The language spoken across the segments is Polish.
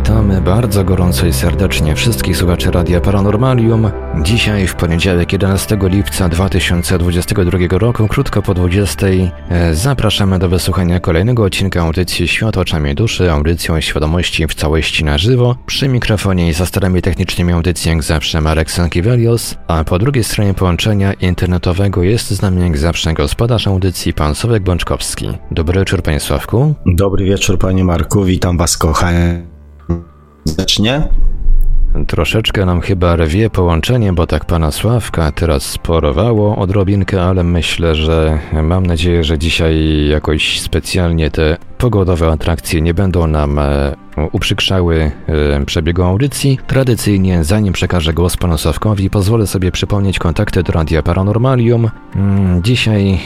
Witamy bardzo gorąco i serdecznie wszystkich słuchaczy Radia Paranormalium. Dzisiaj w poniedziałek 11 lipca 2022 roku, krótko po 20, e, zapraszamy do wysłuchania kolejnego odcinka audycji Świat oczami duszy, audycją świadomości w całości na żywo. Przy mikrofonie i za starami technicznymi audycji jak zawsze Marek Sankiewelios, a po drugiej stronie połączenia internetowego jest z nami jak zawsze gospodarz audycji pan Sławek Bączkowski. Dobry wieczór panie Sławku. Dobry wieczór panie Marku, witam was kochani serdecznie. Troszeczkę nam chyba rwie połączenie, bo tak pana Sławka teraz sporowało odrobinkę, ale myślę, że mam nadzieję, że dzisiaj jakoś specjalnie te pogodowe atrakcje nie będą nam e, uprzykrzały e, przebiegu audycji. Tradycyjnie, zanim przekażę głos panu Sławkowi, pozwolę sobie przypomnieć kontakty do Radia Paranormalium. Mm, dzisiaj e,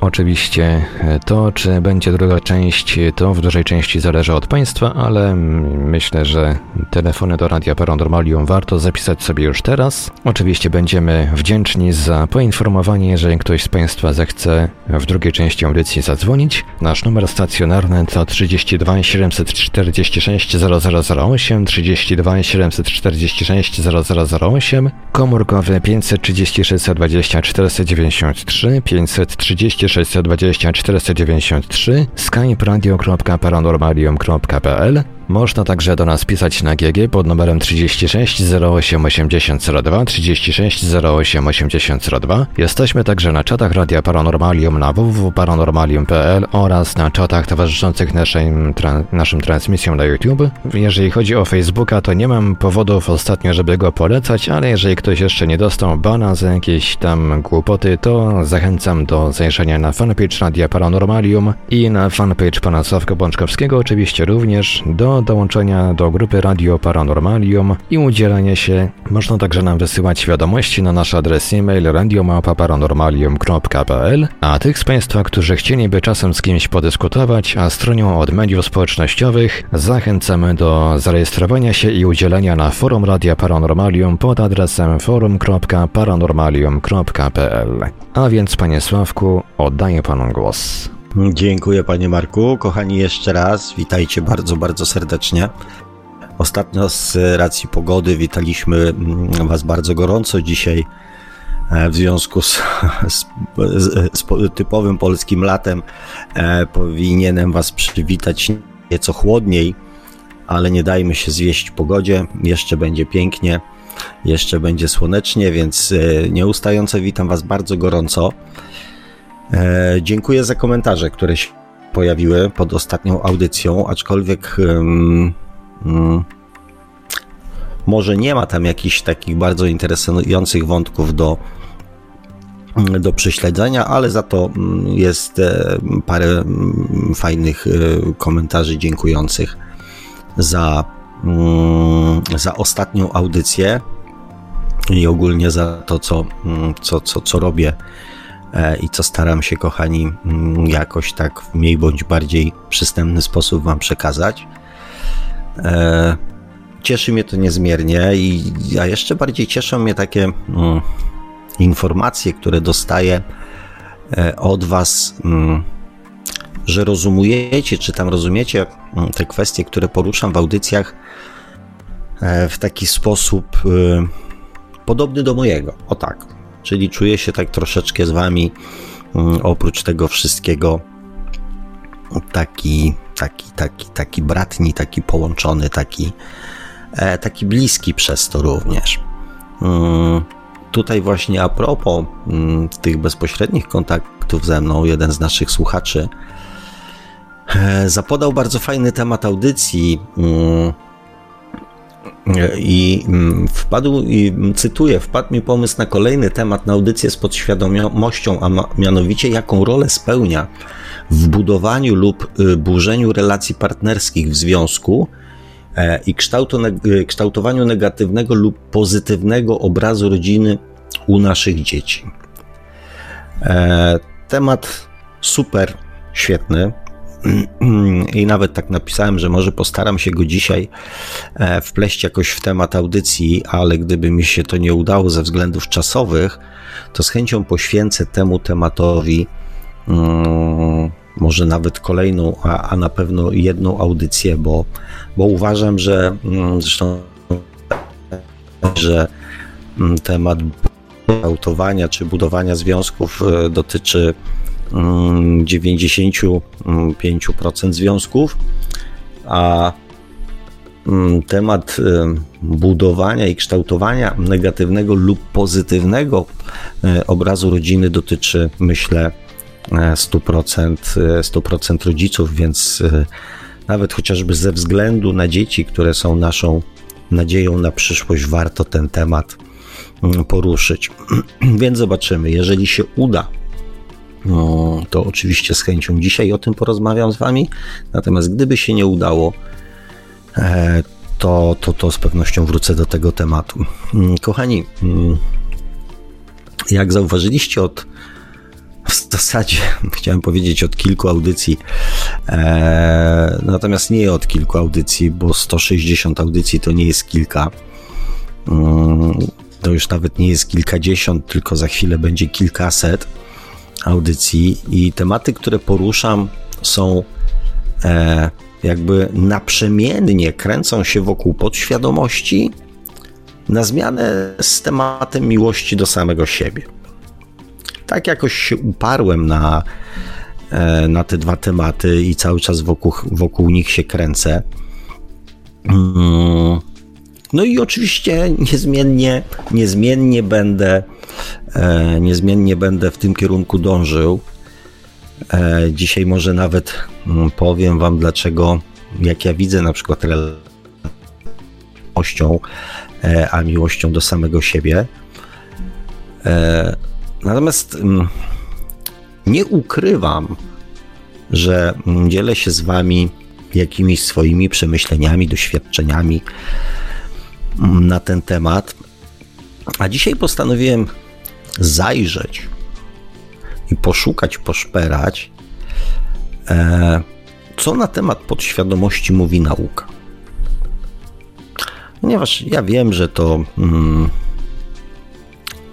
oczywiście to, czy będzie druga część, to w dużej części zależy od państwa, ale myślę, że telefony do Radia Paranormalium warto zapisać sobie już teraz. Oczywiście będziemy wdzięczni za poinformowanie, jeżeli ktoś z państwa zechce w drugiej części audycji zadzwonić. Nasz numer stacjonarny to 32 746 0008, 32 746 0008, komórkowy 536 20 493, 536 20 493, skype radio.paranormalium.pl można także do nas pisać na GG pod numerem 36 08 8002 36 08 8002. Jesteśmy także na czatach Radia Paranormalium na www.paranormalium.pl oraz na czatach towarzyszących naszym, tra naszym transmisjom na YouTube. Jeżeli chodzi o Facebooka, to nie mam powodów ostatnio, żeby go polecać, ale jeżeli ktoś jeszcze nie dostał bana za jakieś tam głupoty, to zachęcam do zajrzenia na fanpage Radia Paranormalium i na fanpage pana Sławka Bączkowskiego oczywiście również do dołączenia do grupy Radio Paranormalium i udzielenia się. Można także nam wysyłać wiadomości na nasz adres e-mail radiomałpa-paranormalium.pl a tych z Państwa, którzy chcieliby czasem z kimś podyskutować, a stronią od mediów społecznościowych, zachęcamy do zarejestrowania się i udzielenia na forum Radia Paranormalium pod adresem forum.paranormalium.pl. A więc, Panie Sławku, oddaję Panu głos. Dziękuję panie Marku. Kochani, jeszcze raz witajcie bardzo, bardzo serdecznie. Ostatnio z racji pogody witaliśmy mm, Was bardzo gorąco. Dzisiaj e, w związku z, z, z, z typowym polskim latem e, powinienem Was przywitać nieco chłodniej, ale nie dajmy się zwieść pogodzie. Jeszcze będzie pięknie, jeszcze będzie słonecznie, więc e, nieustająco witam Was bardzo gorąco. E, dziękuję za komentarze, które się pojawiły pod ostatnią audycją, aczkolwiek um, um, może nie ma tam jakichś takich bardzo interesujących wątków do, do prześledzenia, ale za to mm, jest e, parę mm, fajnych e, komentarzy dziękujących za, za ostatnią audycję i ogólnie za to, co, co, co, co robię i co staram się, kochani, mm, jakoś tak w mniej bądź bardziej przystępny sposób Wam przekazać. E, cieszy mnie to niezmiernie, i, a jeszcze bardziej cieszą mnie takie mm, informacje, które dostaję e, od Was, mm, że rozumiecie, czy tam rozumiecie te kwestie, które poruszam w audycjach w taki sposób podobny do mojego. O tak czyli czuję się tak troszeczkę z wami, mm, oprócz tego wszystkiego, taki, taki, taki, taki bratni, taki połączony, taki, e, taki bliski przez to również. Mm, tutaj właśnie a propos mm, tych bezpośrednich kontaktów ze mną, jeden z naszych słuchaczy e, zapodał bardzo fajny temat audycji, i mm, wpadł, i cytuję, wpadł mi pomysł na kolejny temat na audycję z podświadomością, a mianowicie jaką rolę spełnia w budowaniu lub y, burzeniu relacji partnerskich w związku e, i y, kształtowaniu negatywnego lub pozytywnego obrazu rodziny u naszych dzieci. E, temat super świetny, I nawet tak napisałem, że może postaram się go dzisiaj e, wpleść jakoś w temat audycji, ale gdyby mi się to nie udało ze względów czasowych, to z chęcią poświęcę temu tematowi mm, może nawet kolejną, a, a na pewno jedną audycję, bo, bo uważam, że mm, zresztą, że mm, temat autowania czy budowania związków e, dotyczy 95% związków, a mm, temat e, budowania i kształtowania negatywnego lub pozytywnego e, obrazu rodziny dotyczy, myślę, 100%, 100% rodziców, więc nawet chociażby ze względu na dzieci, które są naszą nadzieją na przyszłość, warto ten temat mm, poruszyć. Więc zobaczymy, jeżeli się uda, to oczywiście z chęcią dzisiaj o tym porozmawiam z Wami. Natomiast gdyby się nie udało, e, to, to, to z pewnością wrócę do tego tematu. Mm, kochani, mm, jak zauważyliście od w zasadzie chciałem powiedzieć od kilku audycji, e, natomiast nie od kilku audycji, bo 160 audycji to nie jest kilka. Mm, to już nawet nie jest kilkadziesiąt, tylko za chwilę będzie kilkaset audycji i tematy, które poruszam są e, jakby naprzemiennie kręcą się wokół podświadomości na zmianę z tematem miłości do samego siebie tak jakoś się uparłem na, e, na te dwa tematy i cały czas wokół, wokół nich się kręcę. Mm. No i oczywiście niezmiennie, niezmiennie będę, niezmiennie będę w tym kierunku dążył. E, dzisiaj może nawet mm, powiem Wam, dlaczego, jak ja widzę na przykład miłością, a miłością do samego siebie. Natomiast mm, nie ukrywam, że mm, dzielę się z Wami jakimiś swoimi przemyśleniami, doświadczeniami na ten temat. A dzisiaj postanowiłem zajrzeć i poszukać, poszperać, e, co na temat podświadomości mówi nauka. Ponieważ ja wiem, że to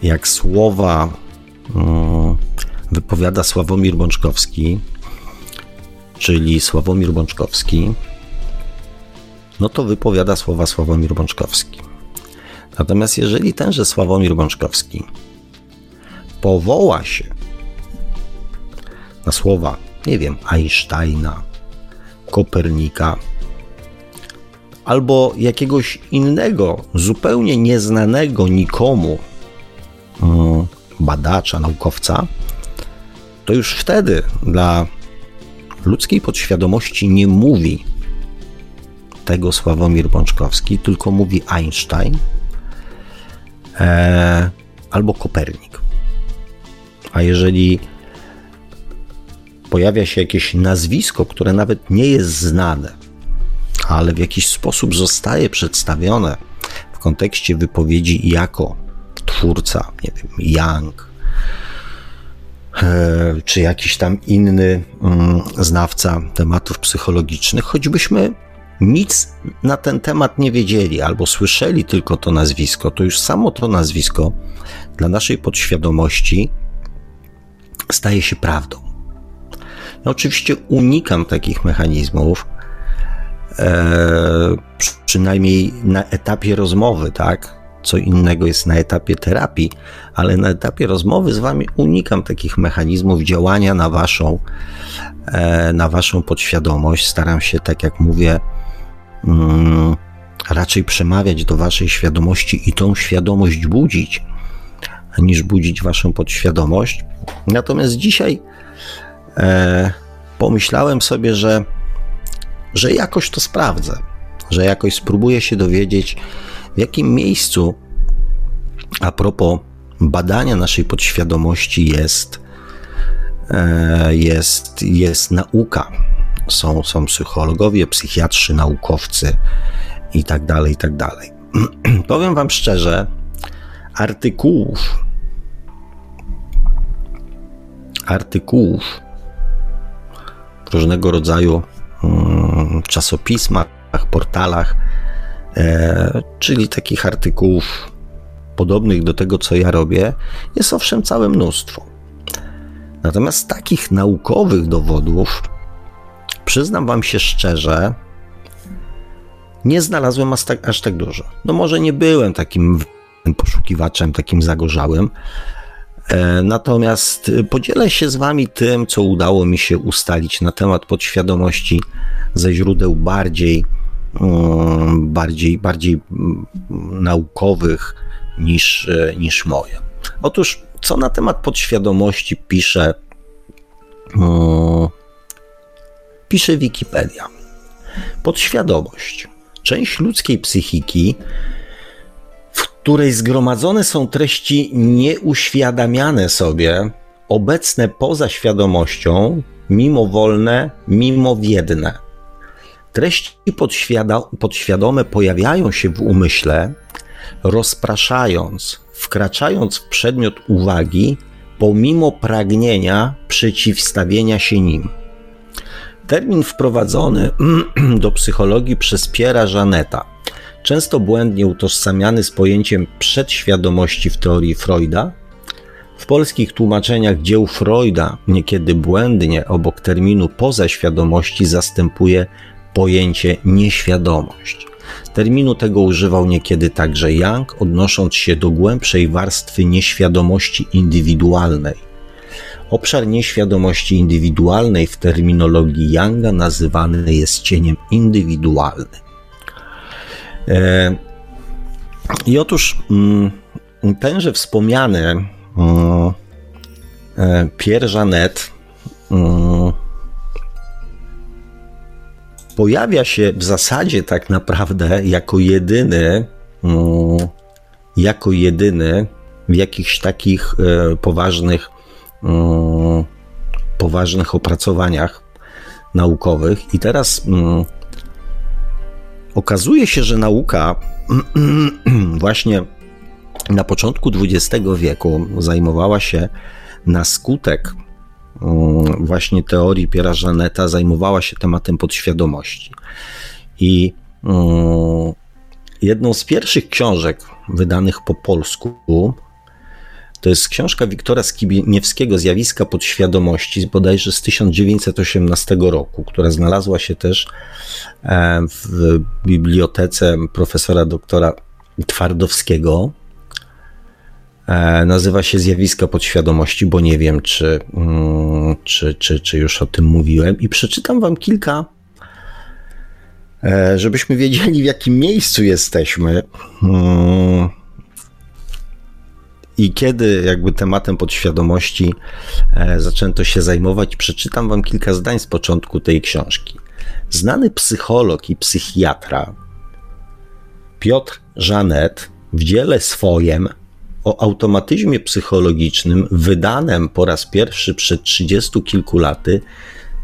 jak słowa Mm, wypowiada Sławomir Bączkowski, czyli Sławomir Bączkowski, no to wypowiada słowa Sławomir Bączkowski. Natomiast jeżeli tenże Sławomir Bączkowski powoła się na słowa, nie wiem, Einsteina, Kopernika albo jakiegoś innego, zupełnie nieznanego nikomu mm, badacza, naukowca, to już wtedy dla ludzkiej podświadomości nie mówi tego Sławomir Bączkowski, tylko mówi Einstein e, albo Kopernik. A jeżeli pojawia się jakieś nazwisko, które nawet nie jest znane, ale w jakiś sposób zostaje przedstawione w kontekście wypowiedzi jako twórca, nie wiem, Young, e, czy jakiś tam inny mm, znawca tematów psychologicznych, choćbyśmy nic na ten temat nie wiedzieli albo słyszeli tylko to nazwisko, to już samo to nazwisko dla naszej podświadomości staje się prawdą. Ja oczywiście unikam takich mechanizmów, e, przynajmniej na etapie rozmowy, tak? co innego jest na etapie terapii, ale na etapie rozmowy z wami unikam takich mechanizmów działania na waszą, e, na waszą podświadomość. Staram się, tak jak mówię, mm, raczej przemawiać do waszej świadomości i tą świadomość budzić, niż budzić waszą podświadomość. Natomiast dzisiaj e, pomyślałem sobie, że, że jakoś to sprawdzę, że jakoś spróbuję się dowiedzieć, w jakim miejscu a propos badania naszej podświadomości jest, e, jest, jest nauka. Są, są psychologowie, psychiatrzy, naukowcy i tak dalej, i tak dalej. Powiem Wam szczerze, artykułów, artykułów, różnego rodzaju mm, czasopismach, portalach, e, czyli takich artykułów podobnych do tego, co ja robię, jest owszem całe mnóstwo. Natomiast takich naukowych dowodów, przyznam Wam się szczerze, nie znalazłem aż tak, aż tak dużo. No może nie byłem takim poszukiwaczem, takim zagorzałym, Natomiast podzielę się z Wami tym, co udało mi się ustalić na temat podświadomości ze źródeł bardziej, mm, bardziej, bardziej mm, naukowych niż, e, niż moje. Otóż, co na temat podświadomości pisze, mm, pisze Wikipedia. Podświadomość część ludzkiej psychiki, której zgromadzone są treści nieuświadamiane sobie, obecne poza świadomością, mimowolne, mimowiedne. Treści podświadome pojawiają się w umyśle, rozpraszając, wkraczając w przedmiot uwagi, pomimo pragnienia przeciwstawienia się nim. Termin wprowadzony do psychologii przez Piera Żaneta, często błędnie utożsamiany z pojęciem przedświadomości w teorii Freuda, w polskich tłumaczeniach dzieł Freuda niekiedy błędnie obok terminu poza świadomości zastępuje pojęcie nieświadomość. Terminu tego używał niekiedy także Young, odnosząc się do głębszej warstwy nieświadomości indywidualnej Obszar nieświadomości indywidualnej w terminologii Younga nazywany jest cieniem indywidualnym. E, I otóż mm, tenże wspomniany mm, e, Pierre Janet mm, pojawia się w zasadzie tak naprawdę jako jedyny, jako jedyny w jakichś takich e, poważnych poważnych opracowaniach naukowych. I teraz okazuje się, że nauka właśnie na początku XX wieku zajmowała się na skutek mm, właśnie teorii Piera Żaneta, zajmowała się tematem podświadomości. I jedną z pierwszych książek wydanych po polsku to jest książka Wiktora Skibniewskiego Zjawiska podświadomości, bodajże z 1918 roku, która znalazła się też e, w bibliotece profesora doktora Twardowskiego. E, nazywa się Zjawiska podświadomości, bo nie wiem, czy, mm, czy, czy, czy już o tym mówiłem. I przeczytam Wam kilka, e, żebyśmy wiedzieli, w jakim miejscu jesteśmy mm, i kiedy jakby tematem podświadomości e, zaczęto się zajmować, przeczytam wam kilka zdań z początku tej książki. Znany psycholog i psychiatra Piotr Janet w dziele swoim o automatyzmie psychologicznym, wydanym po raz pierwszy przed trzydziestu kilku laty,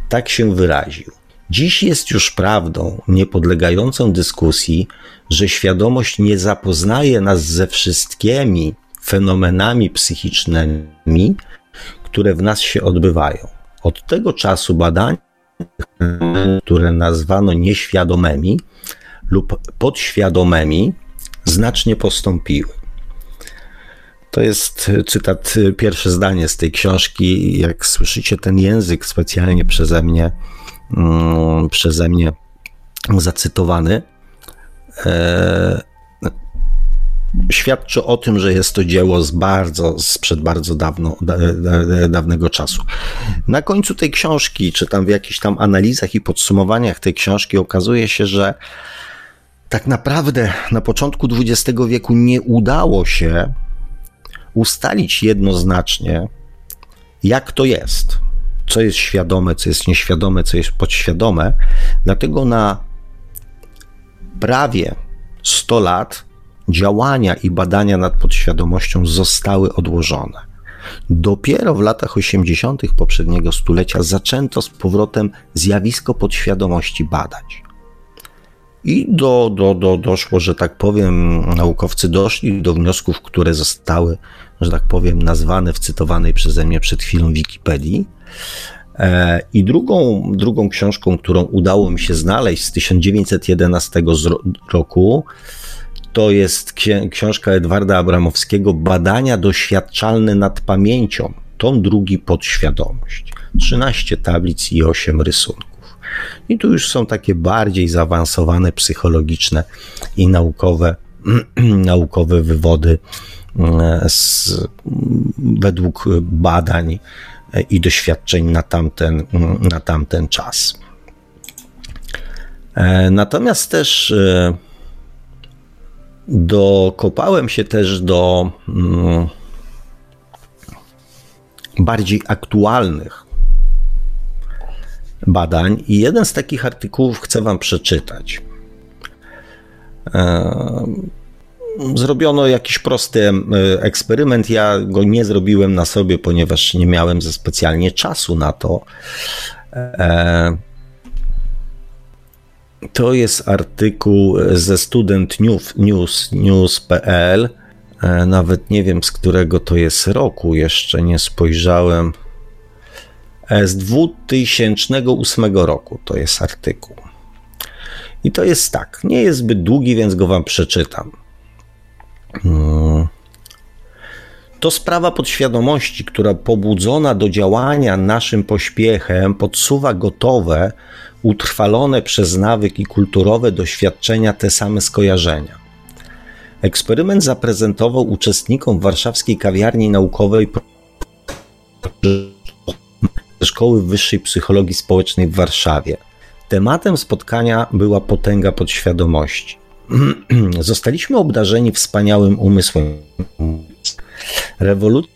tak się wyraził. Dziś jest już prawdą, niepodlegającą dyskusji, że świadomość nie zapoznaje nas ze wszystkimi fenomenami psychicznymi, które w nas się odbywają. Od tego czasu badania, które nazwano nieświadomymi lub podświadomymi, znacznie postąpiły. To jest cytat, pierwsze zdanie z tej książki. Jak słyszycie, ten język specjalnie przeze mnie, mm, przeze mnie zacytowany, e, świadczy o tym, że jest to dzieło z bardzo, sprzed bardzo dawno, da, da, dawnego czasu. Na końcu tej książki, czy tam w jakichś tam analizach i podsumowaniach tej książki okazuje się, że tak naprawdę na początku XX wieku nie udało się ustalić jednoznacznie, jak to jest, co jest świadome, co jest nieświadome, co jest podświadome. Dlatego na prawie 100 lat działania i badania nad podświadomością zostały odłożone. Dopiero w latach 80. poprzedniego stulecia zaczęto z powrotem zjawisko podświadomości badać. I do, do, do, doszło, że tak powiem, naukowcy doszli do wniosków, które zostały, że tak powiem, nazwane w cytowanej przeze mnie przed chwilą Wikipedii. E, I drugą, drugą książką, którą udało mi się znaleźć z 1911 roku, to jest książka Edwarda Abramowskiego Badania doświadczalne nad pamięcią. Tom drugi podświadomość. 13 tablic i 8 rysunków. I tu już są takie bardziej zaawansowane psychologiczne i naukowe, naukowe wywody e, z, według badań i doświadczeń na tamten, na tamten czas. E, natomiast też e, dokopałem się też do mm, bardziej aktualnych badań i jeden z takich artykułów chcę Wam przeczytać. E, zrobiono jakiś prosty eksperyment. Ja go nie zrobiłem na sobie, ponieważ nie miałem ze specjalnie czasu na to. To jest artykuł ze Student News, news. E, nawet nie wiem z którego to jest roku, jeszcze nie spojrzałem. E, z 2008 roku to jest artykuł. I to jest tak, nie jest zbyt długi, więc go wam przeczytam. Hmm. To sprawa podświadomości, która pobudzona do działania naszym pośpiechem podsuwa gotowe, utrwalone przez nawyk i kulturowe doświadczenia te same skojarzenia. Eksperyment zaprezentował uczestnikom warszawskiej kawiarni naukowej Szkoły Wyższej Psychologii Społecznej w Warszawie. Tematem spotkania była potęga podświadomości. Zostaliśmy obdarzeni wspaniałym umysłem. Rewolucja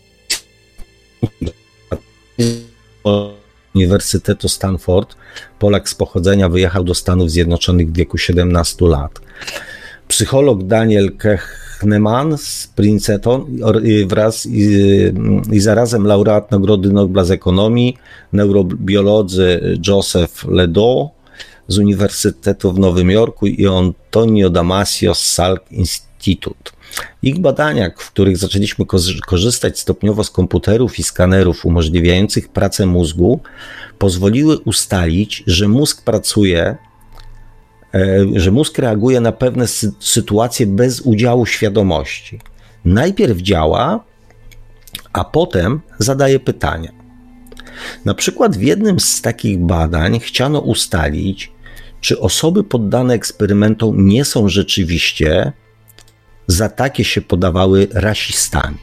Uniwersytetu Stanford, Polak z pochodzenia, wyjechał do Stanów Zjednoczonych w wieku 17 lat. Psycholog Daniel Kahneman z Princeton wraz i, i zarazem laureat Nagrody Nobla z Ekonomii, neurobiolodzy Joseph Ledoux z Uniwersytetu w Nowym Jorku i Antonio Damasio z Salk Institute. Ich badania, w których zaczęliśmy korzystać stopniowo z komputerów i skanerów umożliwiających pracę mózgu, pozwoliły ustalić, że mózg pracuje, e, że mózg reaguje na pewne sytuacje bez udziału świadomości. Najpierw działa, a potem zadaje pytania. Na przykład w jednym z takich badań chciano ustalić, czy osoby poddane eksperymentom nie są rzeczywiście za takie się podawały rasistami.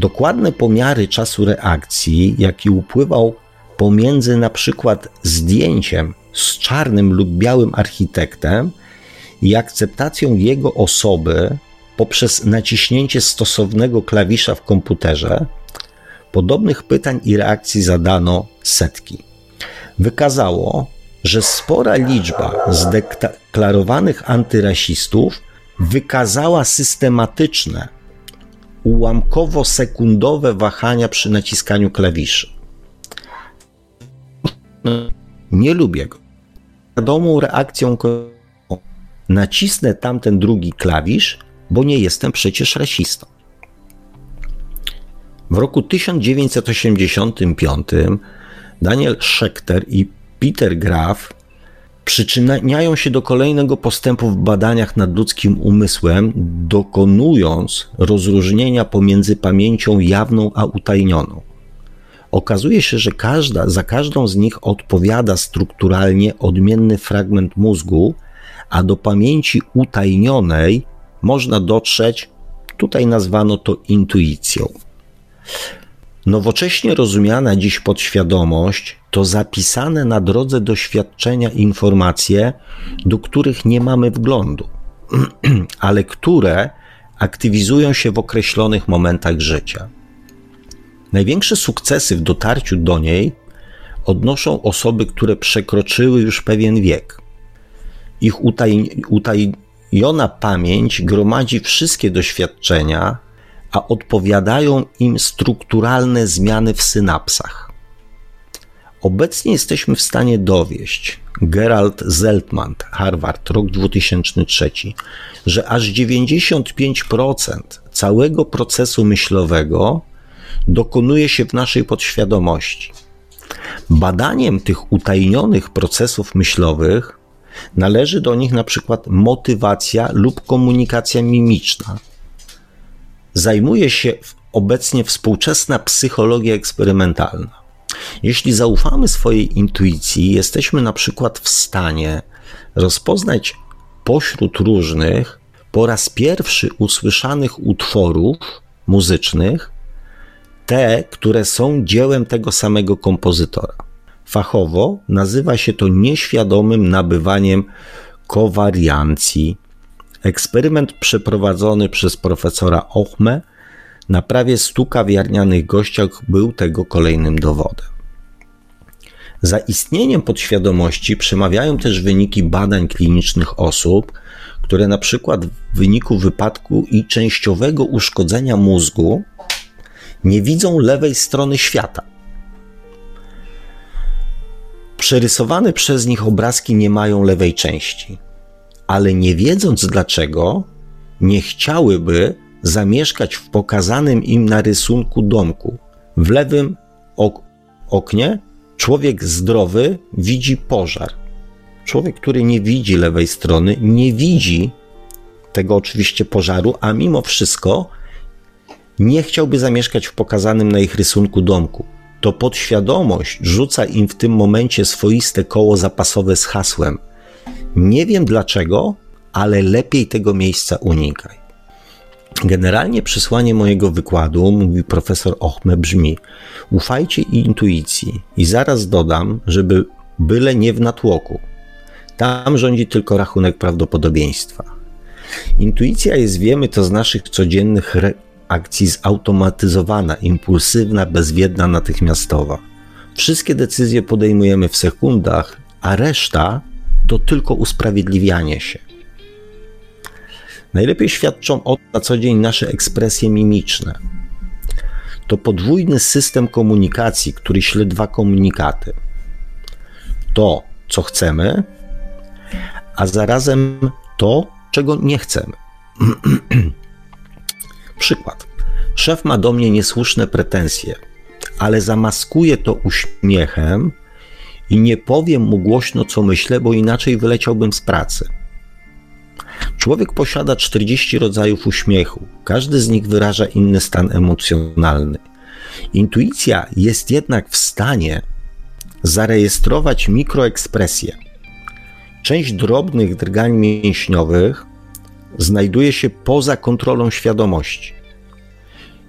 Dokładne pomiary czasu reakcji, jaki upływał pomiędzy na przykład zdjęciem z czarnym lub białym architektem i akceptacją jego osoby poprzez naciśnięcie stosownego klawisza w komputerze, podobnych pytań i reakcji zadano setki. Wykazało, że spora liczba zdeklarowanych antyrasistów wykazała systematyczne, ułamkowo-sekundowe wahania przy naciskaniu klawiszy. Nie lubię go. Wiadomą reakcją nacisnę tamten drugi klawisz, bo nie jestem przecież rasistą. W roku 1985 Daniel Schechter i Peter Graf przyczyniają się do kolejnego postępu w badaniach nad ludzkim umysłem, dokonując rozróżnienia pomiędzy pamięcią jawną a utajnioną. Okazuje się, że każda, za każdą z nich odpowiada strukturalnie odmienny fragment mózgu, a do pamięci utajnionej można dotrzeć, tutaj nazwano to intuicją. Nowocześnie rozumiana dziś podświadomość to zapisane na drodze doświadczenia informacje, do których nie mamy wglądu, ale które aktywizują się w określonych momentach życia. Największe sukcesy w dotarciu do niej odnoszą osoby, które przekroczyły już pewien wiek. Ich utaj, utajniona pamięć gromadzi wszystkie doświadczenia, a odpowiadają im strukturalne zmiany w synapsach. Obecnie jesteśmy w stanie dowieść, Gerald Zeltman, Harvard, rok 2003, że aż 95% całego procesu myślowego dokonuje się w naszej podświadomości. Badaniem tych utajnionych procesów myślowych należy do nich na przykład motywacja lub komunikacja mimiczna. Zajmuje się obecnie współczesna psychologia eksperymentalna. Jeśli zaufamy swojej intuicji, jesteśmy na przykład w stanie rozpoznać pośród różnych, po raz pierwszy usłyszanych utworów muzycznych, te, które są dziełem tego samego kompozytora. Fachowo nazywa się to nieświadomym nabywaniem kowariancji. Eksperyment przeprowadzony przez profesora Ochme na prawie stu kawiarnianych gościach był tego kolejnym dowodem. Za istnieniem podświadomości przemawiają też wyniki badań klinicznych osób, które na przykład w wyniku wypadku i częściowego uszkodzenia mózgu nie widzą lewej strony świata. Przerysowane przez nich obrazki nie mają lewej części, ale nie wiedząc dlaczego, nie chciałyby zamieszkać w pokazanym im na rysunku domku. W lewym ok oknie człowiek zdrowy widzi pożar. Człowiek, który nie widzi lewej strony, nie widzi tego oczywiście pożaru, a mimo wszystko nie chciałby zamieszkać w pokazanym na ich rysunku domku. To podświadomość rzuca im w tym momencie swoiste koło zapasowe z hasłem: Nie wiem dlaczego, ale lepiej tego miejsca unikaj. Generalnie przesłanie mojego wykładu, mówi profesor Ochme, brzmi: Ufajcie intuicji i zaraz dodam, żeby byle nie w natłoku. Tam rządzi tylko rachunek prawdopodobieństwa. Intuicja jest, wiemy to z naszych codziennych reakcji, zautomatyzowana, impulsywna, bezwiedna, natychmiastowa. Wszystkie decyzje podejmujemy w sekundach, a reszta to tylko usprawiedliwianie się. Najlepiej świadczą o na co dzień nasze ekspresje mimiczne. To podwójny system komunikacji, który śle dwa komunikaty. To, co chcemy, a zarazem to, czego nie chcemy. Przykład. Szef ma do mnie niesłuszne pretensje, ale zamaskuje to uśmiechem i nie powiem mu głośno, co myślę, bo inaczej wyleciałbym z pracy. Człowiek posiada 40 rodzajów uśmiechu. Każdy z nich wyraża inny stan emocjonalny. Intuicja jest jednak w stanie zarejestrować mikroekspresje. Część drobnych drgań mięśniowych znajduje się poza kontrolą świadomości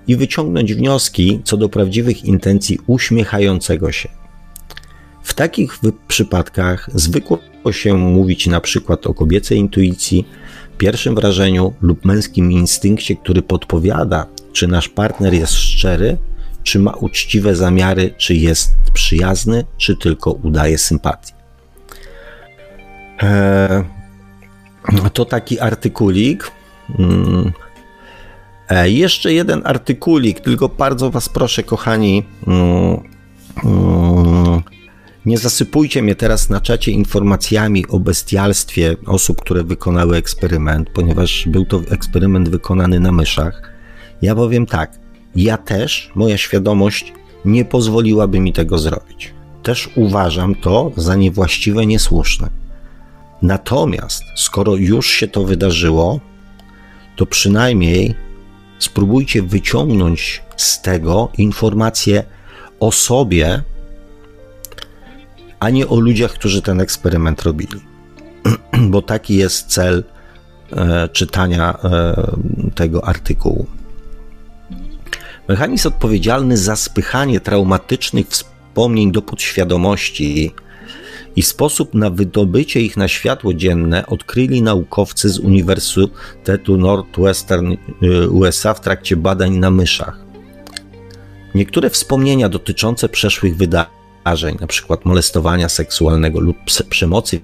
i wyciągnąć wnioski co do prawdziwych intencji uśmiechającego się. W takich przypadkach zwykło się mówić na przykład o kobiecej intuicji, pierwszym wrażeniu lub męskim instynkcie, który podpowiada, czy nasz partner jest szczery, czy ma uczciwe zamiary, czy jest przyjazny, czy tylko udaje sympatię. Eee, to taki artykulik. Mm. Eee, jeszcze jeden artykulik, tylko bardzo Was proszę, kochani. Mm, mm, nie zasypujcie mnie teraz na czacie informacjami o bestialstwie osób, które wykonały eksperyment, ponieważ był to eksperyment wykonany na myszach. Ja powiem tak, ja też, moja świadomość nie pozwoliłaby mi tego zrobić. Też uważam to za niewłaściwe, niesłuszne. Natomiast, skoro już się to wydarzyło, to przynajmniej spróbujcie wyciągnąć z tego informacje o sobie, a nie o ludziach, którzy ten eksperyment robili. Bo taki jest cel e, czytania e, tego artykułu. Mechanizm odpowiedzialny za spychanie traumatycznych wspomnień do podświadomości i sposób na wydobycie ich na światło dzienne odkryli naukowcy z Uniwersytetu Northwestern y, USA w trakcie badań na myszach. Niektóre wspomnienia dotyczące przeszłych wydarzeń, np. molestowania seksualnego lub przemocy,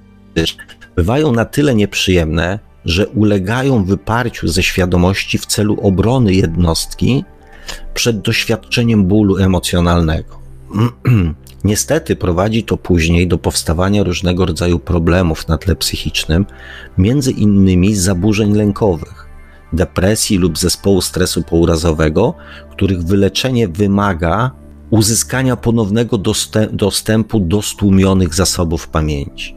bywają na tyle nieprzyjemne, że ulegają wyparciu ze świadomości w celu obrony jednostki przed doświadczeniem bólu emocjonalnego. Niestety prowadzi to później do powstawania różnego rodzaju problemów na tle psychicznym, między innymi zaburzeń lękowych, depresji lub zespołu stresu pourazowego, których wyleczenie wymaga uzyskania ponownego dostępu do stłumionych zasobów pamięci.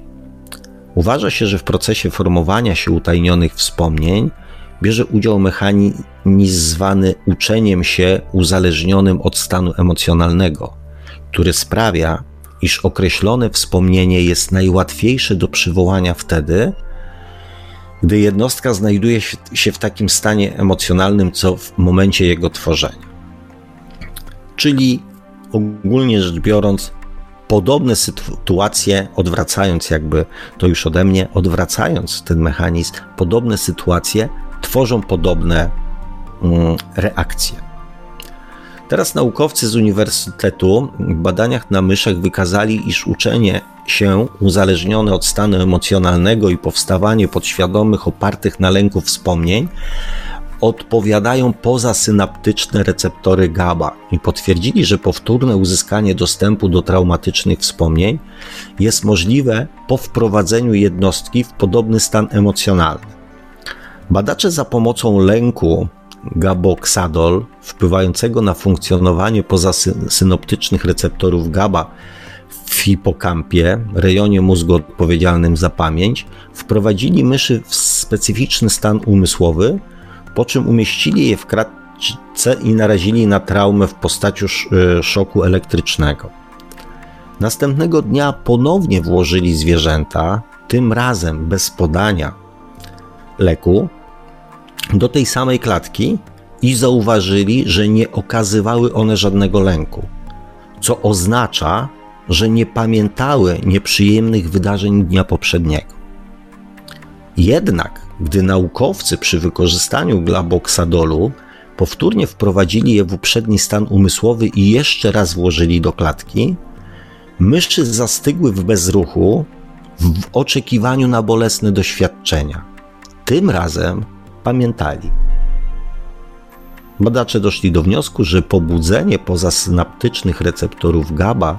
Uważa się, że w procesie formowania się utajnionych wspomnień bierze udział mechanizm zwany uczeniem się uzależnionym od stanu emocjonalnego, który sprawia, iż określone wspomnienie jest najłatwiejsze do przywołania wtedy, gdy jednostka znajduje się w takim stanie emocjonalnym, co w momencie jego tworzenia. Czyli ogólnie rzecz biorąc, podobne sytuacje, odwracając jakby to już ode mnie, odwracając ten mechanizm, podobne sytuacje tworzą podobne mm, reakcje. Teraz naukowcy z uniwersytetu w badaniach na myszach wykazali, iż uczenie się uzależnione od stanu emocjonalnego i powstawanie podświadomych opartych na lęku wspomnień odpowiadają pozasynaptyczne receptory GABA i potwierdzili, że powtórne uzyskanie dostępu do traumatycznych wspomnień jest możliwe po wprowadzeniu jednostki w podobny stan emocjonalny. Badacze za pomocą lęku gaboxadol, wpływającego na funkcjonowanie pozasynoptycznych receptorów GABA w hipokampie, rejonie mózgu odpowiedzialnym za pamięć, wprowadzili myszy w specyficzny stan umysłowy, po czym umieścili je w kratce i narazili na traumę w postaci e, szoku elektrycznego. Następnego dnia ponownie włożyli zwierzęta, tym razem bez podania leku, do tej samej klatki i zauważyli, że nie okazywały one żadnego lęku, co oznacza, że nie pamiętały nieprzyjemnych wydarzeń dnia poprzedniego. Jednak, gdy naukowcy przy wykorzystaniu glaboxadolu powtórnie wprowadzili je w uprzedni stan umysłowy i jeszcze raz włożyli do klatki, myszy zastygły w bezruchu w oczekiwaniu na bolesne doświadczenia. Tym razem pamiętali. Badacze doszli do wniosku, że pobudzenie pozasynaptycznych receptorów GABA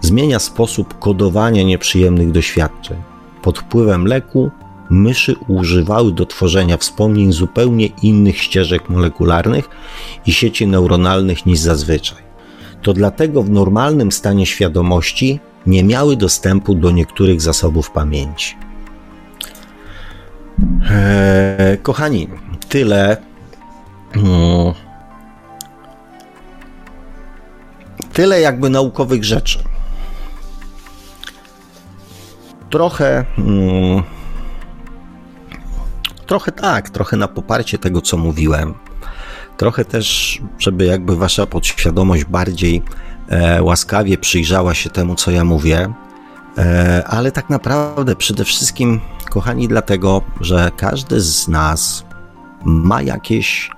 zmienia sposób kodowania nieprzyjemnych doświadczeń. Pod wpływem leku myszy używały do tworzenia wspomnień zupełnie innych ścieżek molekularnych i sieci neuronalnych niż zazwyczaj. To dlatego w normalnym stanie świadomości nie miały dostępu do niektórych zasobów pamięci. Eee, kochani, tyle. Hmm, tyle jakby naukowych rzeczy. Trochę. Hmm, trochę tak, trochę na poparcie tego, co mówiłem. Trochę też, żeby jakby wasza podświadomość bardziej e, łaskawie przyjrzała się temu, co ja mówię. E, ale tak naprawdę przede wszystkim kochani, dlatego, że każdy z nas ma jakieś,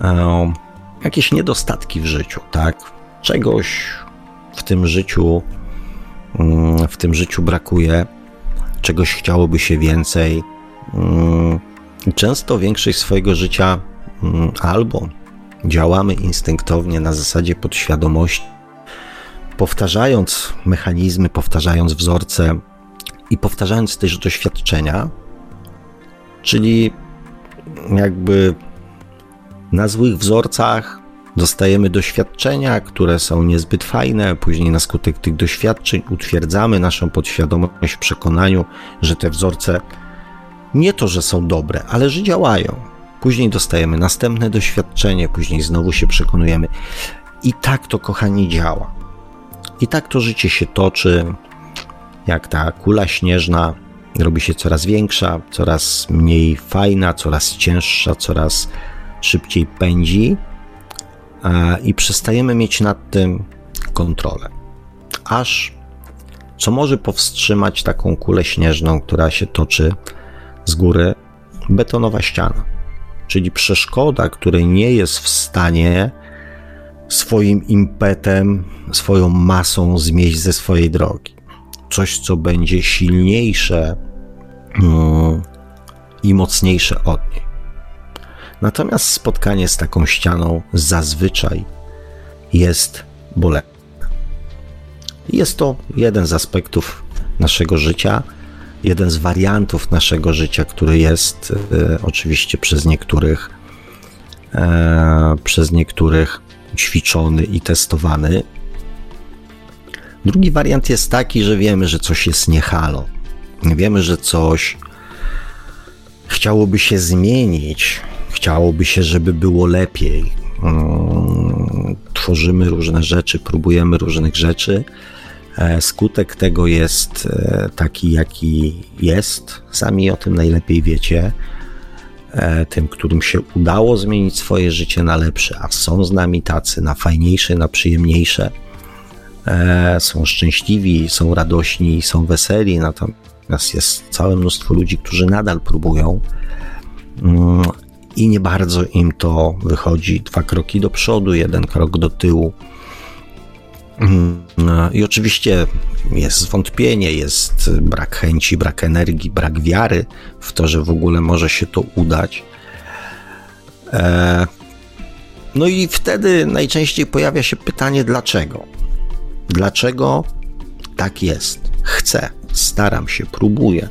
e, jakieś niedostatki w życiu, tak? Czegoś w tym życiu, mm, w tym życiu brakuje, czegoś chciałoby się więcej. Mm, często większość swojego życia mm, albo działamy instynktownie na zasadzie podświadomości, powtarzając mechanizmy, powtarzając wzorce, i powtarzając też doświadczenia, czyli jakby na złych wzorcach dostajemy doświadczenia, które są niezbyt fajne, później na skutek tych doświadczeń utwierdzamy naszą podświadomość w przekonaniu, że te wzorce nie to, że są dobre, ale że działają. Później dostajemy następne doświadczenie, później znowu się przekonujemy. I tak to, kochani, działa. I tak to życie się toczy jak ta kula śnieżna robi się coraz większa, coraz mniej fajna, coraz cięższa, coraz szybciej pędzi i przestajemy mieć nad tym kontrolę. Aż co może powstrzymać taką kulę śnieżną, która się toczy z góry, betonowa ściana, czyli przeszkoda, której nie jest w stanie swoim impetem, swoją masą zmieść ze swojej drogi coś, co będzie silniejsze mm, i mocniejsze od niej. Natomiast spotkanie z taką ścianą zazwyczaj jest bolesne. Jest to jeden z aspektów naszego życia, jeden z wariantów naszego życia, który jest e, oczywiście przez niektórych, e, przez niektórych ćwiczony i testowany. Drugi wariant jest taki, że wiemy, że coś jest niehalo. Wiemy, że coś chciałoby się zmienić, chciałoby się, żeby było lepiej. Mm, tworzymy różne rzeczy, próbujemy różnych rzeczy. E, skutek tego jest e, taki, jaki jest. Sami o tym najlepiej wiecie. E, tym, którym się udało zmienić swoje życie na lepsze, a są z nami tacy na fajniejsze, na przyjemniejsze. Są szczęśliwi, są radośni, są weseli, natomiast jest całe mnóstwo ludzi, którzy nadal próbują mm, i nie bardzo im to wychodzi. Dwa kroki do przodu, jeden krok do tyłu. Mm, I oczywiście jest zwątpienie, jest brak chęci, brak energii, brak wiary w to, że w ogóle może się to udać. E, no i wtedy najczęściej pojawia się pytanie, dlaczego? Dlaczego tak jest? Chcę, staram się, próbuję.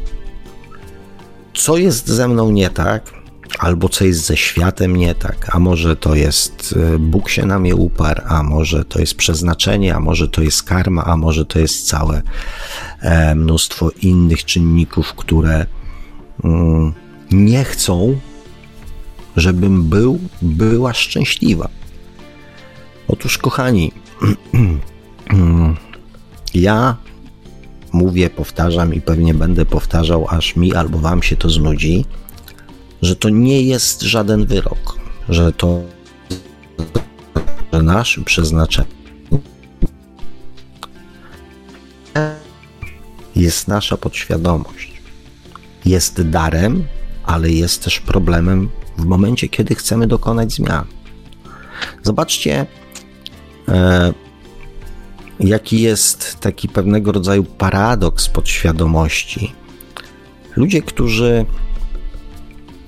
Co jest ze mną nie tak? Albo co jest ze światem nie tak, a może to jest e, Bóg się na mnie uparł, a może to jest przeznaczenie, a może to jest karma, a może to jest całe e, mnóstwo innych czynników, które mm, nie chcą, żebym był, była szczęśliwa. Otóż, kochani, ja mówię, powtarzam i pewnie będę powtarzał, aż mi albo wam się to znudzi że to nie jest żaden wyrok, że to że naszym przeznaczeniem jest nasza podświadomość. Jest darem, ale jest też problemem w momencie, kiedy chcemy dokonać zmian. Zobaczcie, e, jaki jest taki pewnego rodzaju paradoks podświadomości. Ludzie, którzy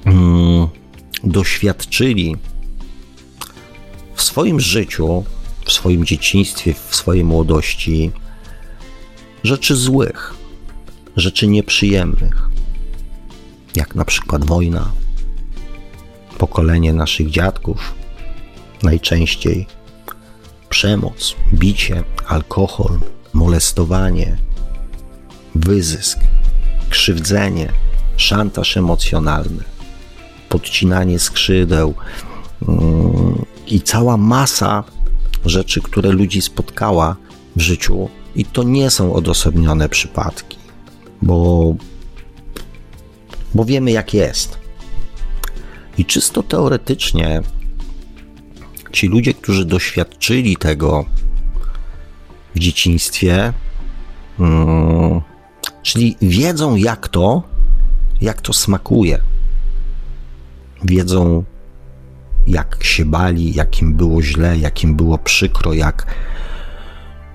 Mm, doświadczyli w swoim życiu, w swoim dzieciństwie, w swojej młodości rzeczy złych, rzeczy nieprzyjemnych, jak na przykład wojna, pokolenie naszych dziadków, najczęściej przemoc, bicie, alkohol, molestowanie, wyzysk, krzywdzenie, szantaż emocjonalny podcinanie skrzydeł mm, i cała masa rzeczy, które ludzi spotkała w życiu, i to nie są odosobnione przypadki, bo, bo wiemy, jak jest. I czysto teoretycznie ci ludzie, którzy doświadczyli tego w dzieciństwie, hmm, czyli wiedzą, jak to, jak to smakuje wiedzą, jak się bali, jakim było źle, jakim było przykro, jak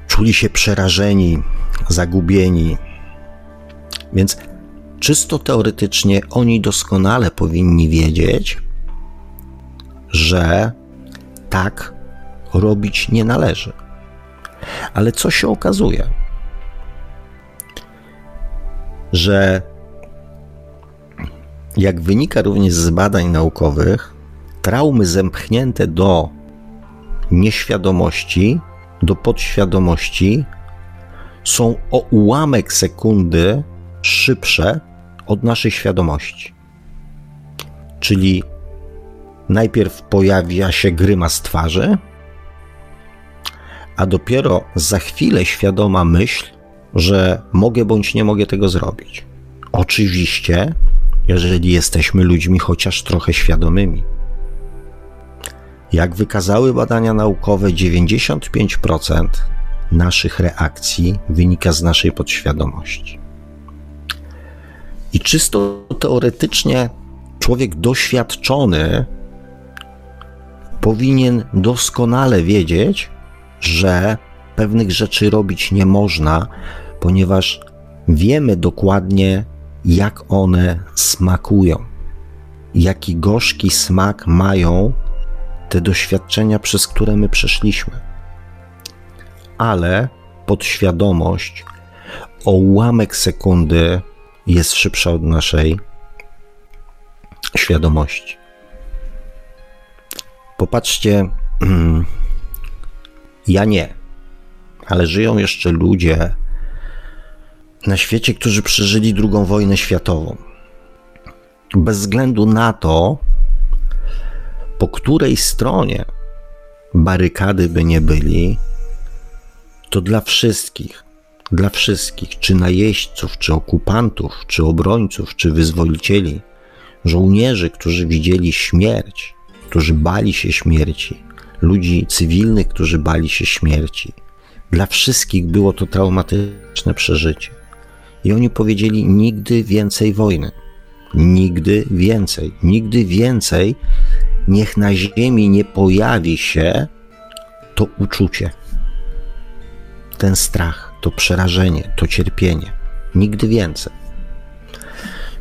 czuli się przerażeni, zagubieni. Więc czysto teoretycznie oni doskonale powinni wiedzieć, że tak robić nie należy. Ale co się okazuje? Że jak wynika również z badań naukowych, traumy zempchnięte do nieświadomości, do podświadomości są o ułamek sekundy szybsze od naszej świadomości. Czyli najpierw pojawia się grymas twarzy, a dopiero za chwilę świadoma myśl, że mogę bądź nie mogę tego zrobić. Oczywiście jeżeli jesteśmy ludźmi chociaż trochę świadomymi. Jak wykazały badania naukowe, 95% naszych reakcji wynika z naszej podświadomości. I czysto teoretycznie człowiek doświadczony powinien doskonale wiedzieć, że pewnych rzeczy robić nie można, ponieważ wiemy dokładnie, jak one smakują, jaki gorzki smak mają te doświadczenia, przez które my przeszliśmy. Ale podświadomość o ułamek sekundy jest szybsza od naszej świadomości. Popatrzcie, Ja nie. Ale żyją jeszcze ludzie na świecie, którzy przeżyli II wojnę światową. Bez względu na to, po której stronie barykady by nie byli, to dla wszystkich, dla wszystkich, czy najeźdźców, czy okupantów, czy obrońców, czy wyzwolicieli, żołnierzy, którzy widzieli śmierć, którzy bali się śmierci, ludzi cywilnych, którzy bali się śmierci. Dla wszystkich było to traumatyczne przeżycie. I oni powiedzieli: Nigdy więcej wojny. Nigdy więcej. Nigdy więcej niech na ziemi nie pojawi się to uczucie, ten strach, to przerażenie, to cierpienie. Nigdy więcej.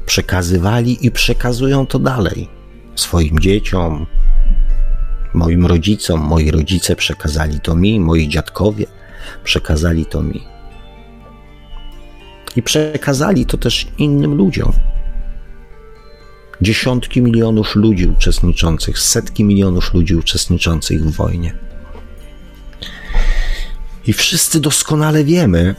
Przekazywali i przekazują to dalej swoim dzieciom, moim rodzicom. Moi rodzice przekazali to mi, moi dziadkowie przekazali to mi. I przekazali to też innym ludziom. Dziesiątki milionów ludzi uczestniczących, setki milionów ludzi uczestniczących w wojnie. I wszyscy doskonale wiemy,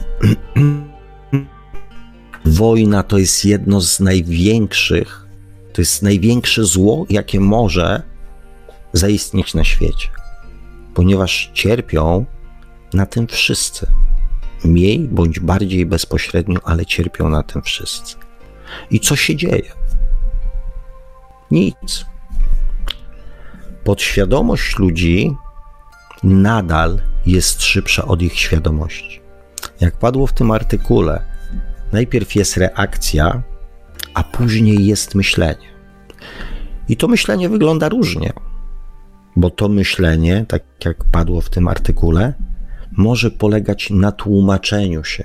wojna to jest jedno z największych, to jest największe zło, jakie może zaistnieć na świecie, ponieważ cierpią na tym wszyscy. Mniej bądź bardziej bezpośrednio, ale cierpią na tym wszyscy. I co się dzieje? Nic. Podświadomość ludzi nadal jest szybsza od ich świadomości. Jak padło w tym artykule, najpierw jest reakcja, a później jest myślenie. I to myślenie wygląda różnie, bo to myślenie, tak jak padło w tym artykule, może polegać na tłumaczeniu się.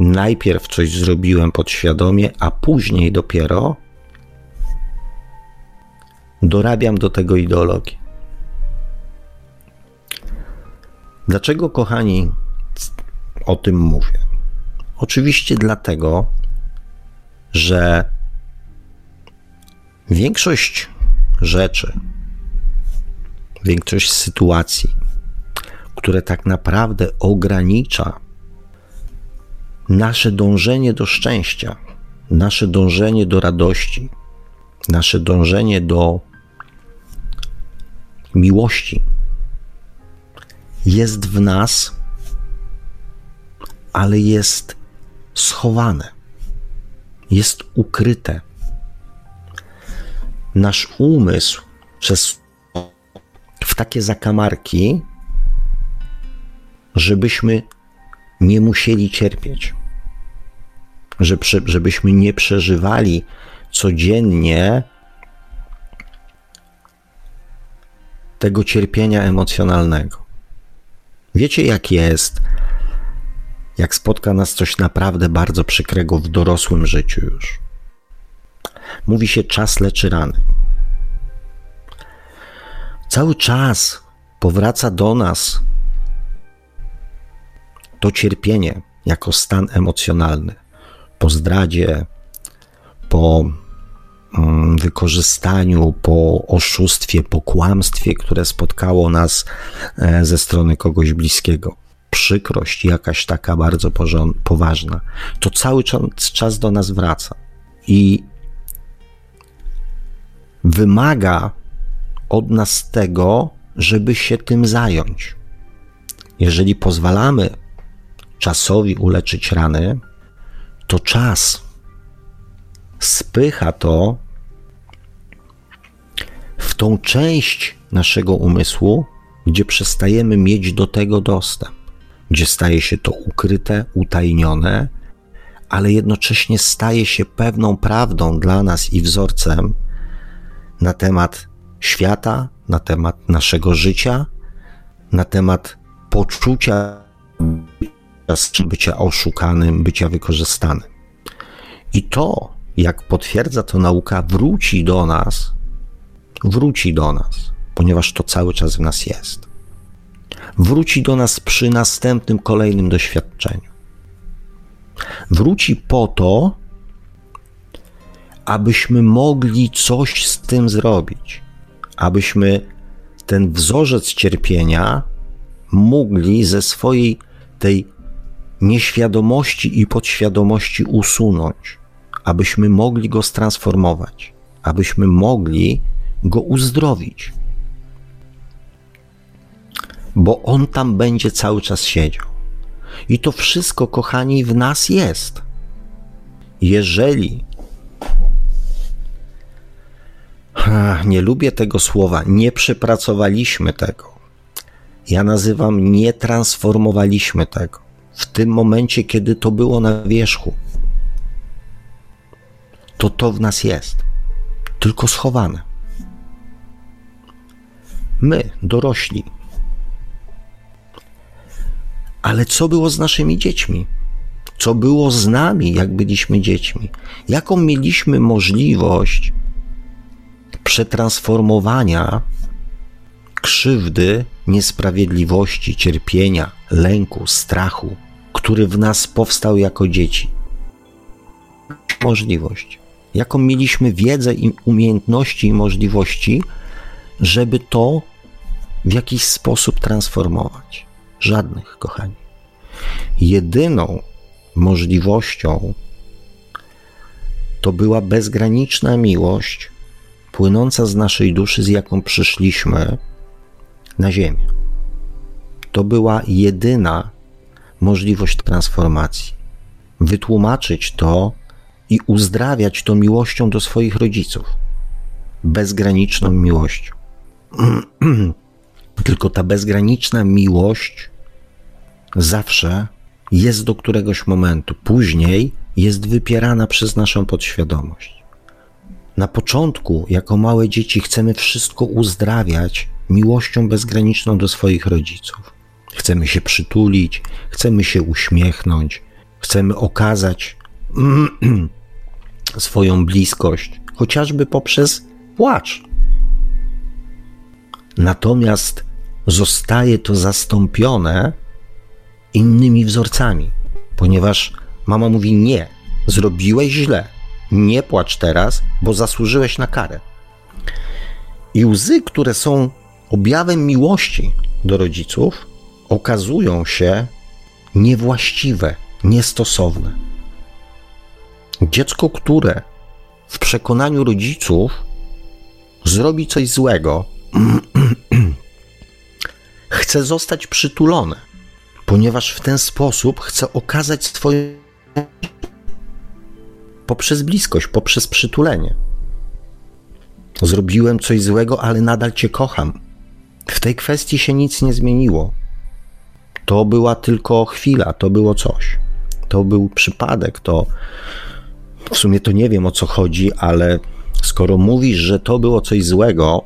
Najpierw coś zrobiłem podświadomie, a później dopiero dorabiam do tego ideologię. Dlaczego, kochani, o tym mówię? Oczywiście dlatego, że większość rzeczy, większość sytuacji, które tak naprawdę ogranicza nasze dążenie do szczęścia, nasze dążenie do radości, nasze dążenie do miłości, jest w nas, ale jest schowane, jest ukryte. Nasz umysł przez w takie zakamarki, żebyśmy nie musieli cierpieć, żebyśmy nie przeżywali codziennie tego cierpienia emocjonalnego. Wiecie, jak jest, jak spotka nas coś naprawdę bardzo przykrego w dorosłym życiu już. Mówi się, czas leczy rany. Cały czas powraca do nas to cierpienie jako stan emocjonalny po zdradzie, po Mm, wykorzystaniu, po oszustwie, po kłamstwie, które spotkało nas e, ze strony kogoś bliskiego. Przykrość jakaś taka bardzo poważna, to cały czas do nas wraca i wymaga od nas tego, żeby się tym zająć. Jeżeli pozwalamy czasowi uleczyć rany, to czas spycha to w tą część naszego umysłu, gdzie przestajemy mieć do tego dostęp, gdzie staje się to ukryte, utajnione, ale jednocześnie staje się pewną prawdą dla nas i wzorcem na temat świata, na temat naszego życia, na temat poczucia bycia oszukanym, bycia wykorzystanym. I to, jak potwierdza to nauka, wróci do nas wróci do nas, ponieważ to cały czas w nas jest. Wróci do nas przy następnym, kolejnym doświadczeniu. Wróci po to, abyśmy mogli coś z tym zrobić, abyśmy ten wzorzec cierpienia mogli ze swojej tej nieświadomości i podświadomości usunąć, abyśmy mogli go stransformować, abyśmy mogli go uzdrowić. Bo on tam będzie cały czas siedział. I to wszystko, kochani, w nas jest. Jeżeli nie lubię tego słowa, nie przepracowaliśmy tego. Ja nazywam nie transformowaliśmy tego w tym momencie, kiedy to było na wierzchu. To to w nas jest, tylko schowane. My, dorośli. Ale co było z naszymi dziećmi? Co było z nami, jak byliśmy dziećmi? Jaką mieliśmy możliwość przetransformowania krzywdy, niesprawiedliwości, cierpienia, lęku, strachu, który w nas powstał jako dzieci. Możliwość. Jaką mieliśmy wiedzę i umiejętności i możliwości, żeby to w jakiś sposób transformować? Żadnych, kochani. Jedyną możliwością to była bezgraniczna miłość płynąca z naszej duszy, z jaką przyszliśmy na Ziemię. To była jedyna możliwość transformacji. Wytłumaczyć to i uzdrawiać to miłością do swoich rodziców. Bezgraniczną miłością. Tylko ta bezgraniczna miłość zawsze jest do któregoś momentu. Później jest wypierana przez naszą podświadomość. Na początku, jako małe dzieci, chcemy wszystko uzdrawiać miłością bezgraniczną do swoich rodziców. Chcemy się przytulić, chcemy się uśmiechnąć, chcemy okazać swoją bliskość, chociażby poprzez płacz. Natomiast zostaje to zastąpione innymi wzorcami, ponieważ mama mówi: Nie, zrobiłeś źle, nie płacz teraz, bo zasłużyłeś na karę. I łzy, które są objawem miłości do rodziców, okazują się niewłaściwe, niestosowne. Dziecko, które w przekonaniu rodziców zrobi coś złego, chce zostać przytulone, ponieważ w ten sposób chce okazać swoje poprzez bliskość, poprzez przytulenie. Zrobiłem coś złego, ale nadal Cię kocham. W tej kwestii się nic nie zmieniło. To była tylko chwila, to było coś. To był przypadek, to w sumie to nie wiem o co chodzi, ale skoro mówisz, że to było coś złego,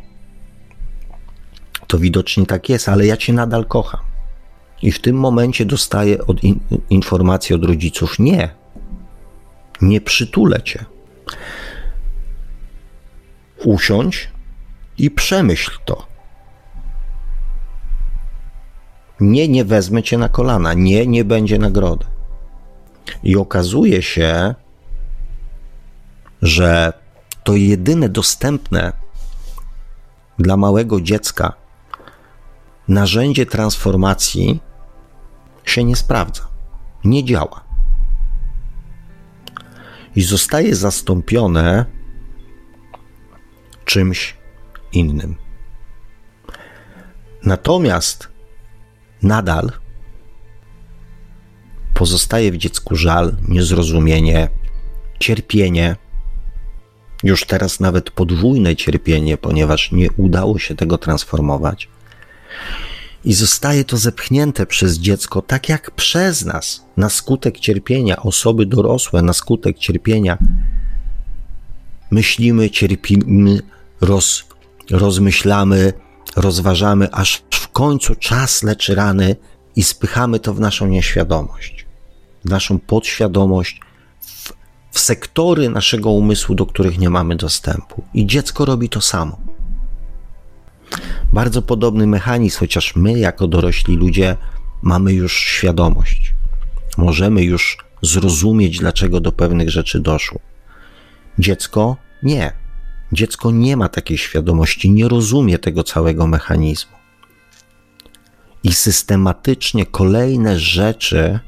to widocznie tak jest, ale ja cię nadal kocham. I w tym momencie dostaję od in, informację od rodziców: nie, nie przytulę cię. Usiądź i przemyśl to. Nie, nie wezmę cię na kolana. Nie, nie będzie nagrody. I okazuje się, że to jedyne dostępne dla małego dziecka narzędzie transformacji się nie sprawdza, nie działa. I zostaje zastąpione czymś innym. Natomiast nadal pozostaje w dziecku żal, niezrozumienie, cierpienie, już teraz nawet podwójne cierpienie, ponieważ nie udało się tego transformować. I zostaje to zepchnięte przez dziecko, tak jak przez nas, na skutek cierpienia, osoby dorosłe, na skutek cierpienia. Myślimy, cierpimy, roz, rozmyślamy, rozważamy, aż w końcu czas leczy rany i spychamy to w naszą nieświadomość, w naszą podświadomość, w, w sektory naszego umysłu, do których nie mamy dostępu. I dziecko robi to samo. Bardzo podobny mechanizm, chociaż my, jako dorośli ludzie, mamy już świadomość. Możemy już zrozumieć, dlaczego do pewnych rzeczy doszło. Dziecko nie. Dziecko nie ma takiej świadomości, nie rozumie tego całego mechanizmu. I systematycznie kolejne rzeczy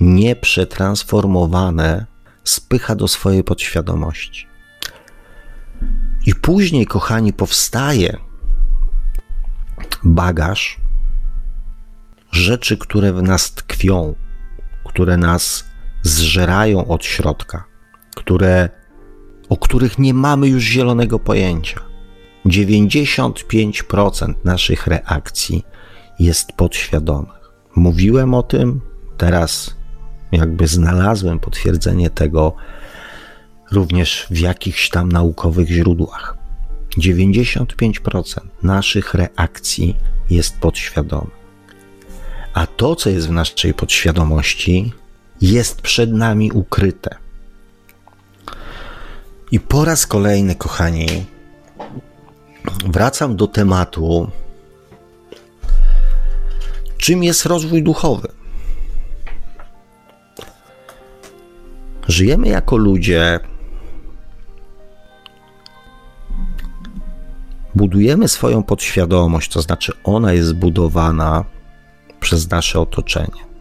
nieprzetransformowane spycha do swojej podświadomości. I później, kochani, powstaje bagaż rzeczy, które w nas tkwią, które nas zżerają od środka, które, o których nie mamy już zielonego pojęcia. 95% naszych reakcji jest podświadomych. Mówiłem o tym, teraz jakby znalazłem potwierdzenie tego również w jakichś tam naukowych źródłach. 95% naszych reakcji jest podświadome. A to, co jest w naszej podświadomości, jest przed nami ukryte. I po raz kolejny, kochani, wracam do tematu, czym jest rozwój duchowy. Żyjemy jako ludzie, budujemy swoją podświadomość, to znaczy ona jest zbudowana przez nasze otoczenie.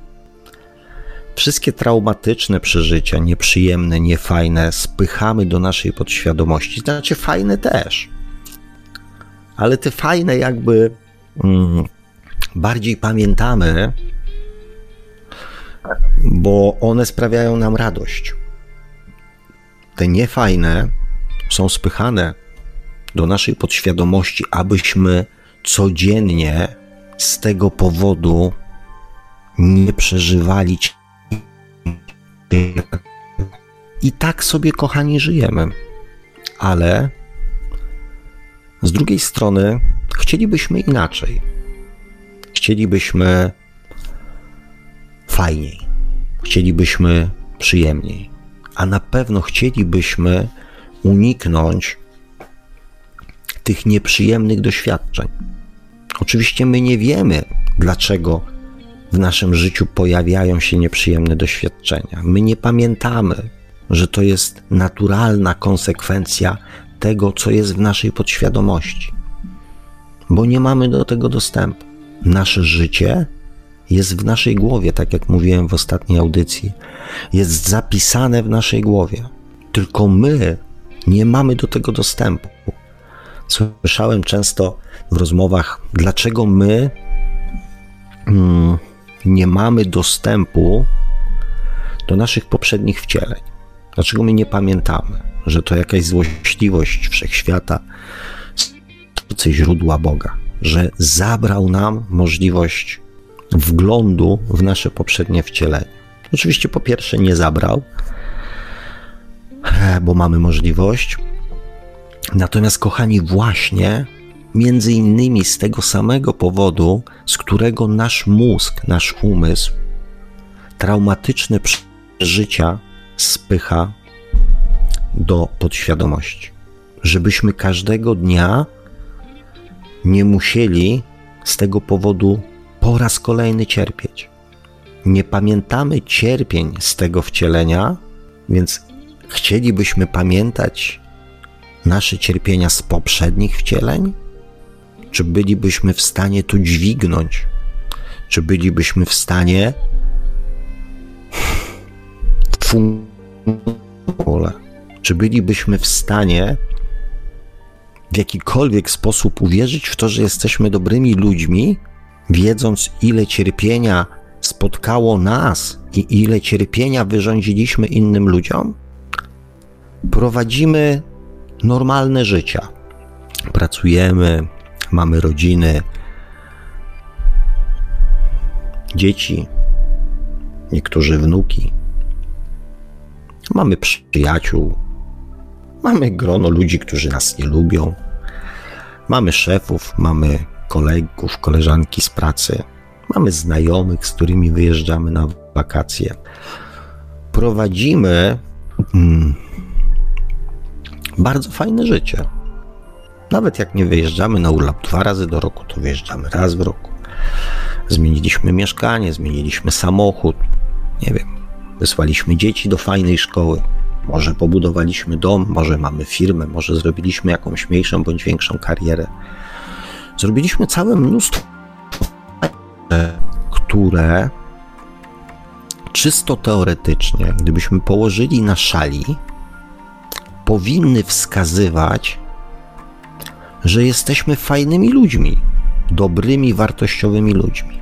Wszystkie traumatyczne przeżycia, nieprzyjemne, niefajne, spychamy do naszej podświadomości. Znaczy, fajne też. Ale te fajne, jakby mm, bardziej pamiętamy, bo one sprawiają nam radość. Te niefajne są spychane do naszej podświadomości, abyśmy codziennie z tego powodu nie przeżywali. I tak sobie, kochani, żyjemy. Ale z drugiej strony chcielibyśmy inaczej. Chcielibyśmy fajniej. Chcielibyśmy przyjemniej. A na pewno chcielibyśmy uniknąć tych nieprzyjemnych doświadczeń. Oczywiście my nie wiemy, dlaczego w naszym życiu pojawiają się nieprzyjemne doświadczenia. My nie pamiętamy, że to jest naturalna konsekwencja tego, co jest w naszej podświadomości, bo nie mamy do tego dostępu. Nasze życie jest w naszej głowie, tak jak mówiłem w ostatniej audycji, jest zapisane w naszej głowie. Tylko my nie mamy do tego dostępu. Słyszałem często w rozmowach, dlaczego my mm, nie mamy dostępu do naszych poprzednich wcieleń. Dlaczego my nie pamiętamy, że to jakaś złośliwość wszechświata, źródła Boga, że zabrał nam możliwość wglądu w nasze poprzednie wcielenie. Oczywiście, po pierwsze, nie zabrał, bo mamy możliwość. Natomiast, kochani, właśnie między innymi z tego samego powodu, z którego nasz mózg, nasz umysł, traumatyczne przeżycia spycha do podświadomości. Żebyśmy każdego dnia nie musieli z tego powodu po raz kolejny cierpieć. Nie pamiętamy cierpień z tego wcielenia, więc chcielibyśmy pamiętać nasze cierpienia z poprzednich wcieleń? Czy bylibyśmy w stanie to dźwignąć? Czy bylibyśmy w stanie funkcjonować? Czy bylibyśmy w stanie w jakikolwiek sposób uwierzyć w to, że jesteśmy dobrymi ludźmi, wiedząc, ile cierpienia spotkało nas i ile cierpienia wyrządziliśmy innym ludziom? Prowadzimy normalne życia. Pracujemy, mamy rodziny, dzieci, niektórzy wnuki. Mamy przyjaciół, mamy grono ludzi, którzy nas nie lubią. Mamy szefów, mamy kolegów, koleżanki z pracy, mamy znajomych, z którymi wyjeżdżamy na wakacje. Prowadzimy mm, bardzo fajne życie. Nawet jak nie wyjeżdżamy na urlop dwa razy do roku, to wyjeżdżamy raz w roku. Zmieniliśmy mieszkanie, zmieniliśmy samochód, nie wiem, wysłaliśmy dzieci do fajnej szkoły. Może pobudowaliśmy dom, może mamy firmę, może zrobiliśmy jakąś mniejszą bądź większą karierę. Zrobiliśmy całe mnóstwo, które czysto teoretycznie, gdybyśmy położyli na szali, powinny wskazywać, że jesteśmy fajnymi ludźmi, dobrymi, wartościowymi ludźmi.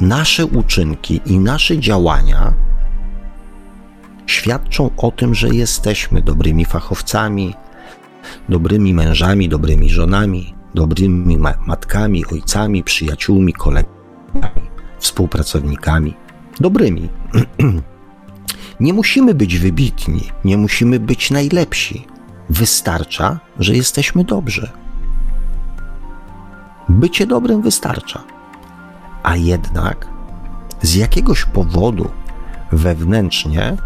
Nasze uczynki i nasze działania świadczą o tym, że jesteśmy dobrymi fachowcami, dobrymi mężami, dobrymi żonami, dobrymi matkami, ojcami, przyjaciółmi, kolegami, współpracownikami. Dobrymi. nie musimy być wybitni, nie musimy być najlepsi. Wystarcza, że jesteśmy dobrzy. Bycie dobrym wystarcza. A jednak z jakiegoś powodu wewnętrznie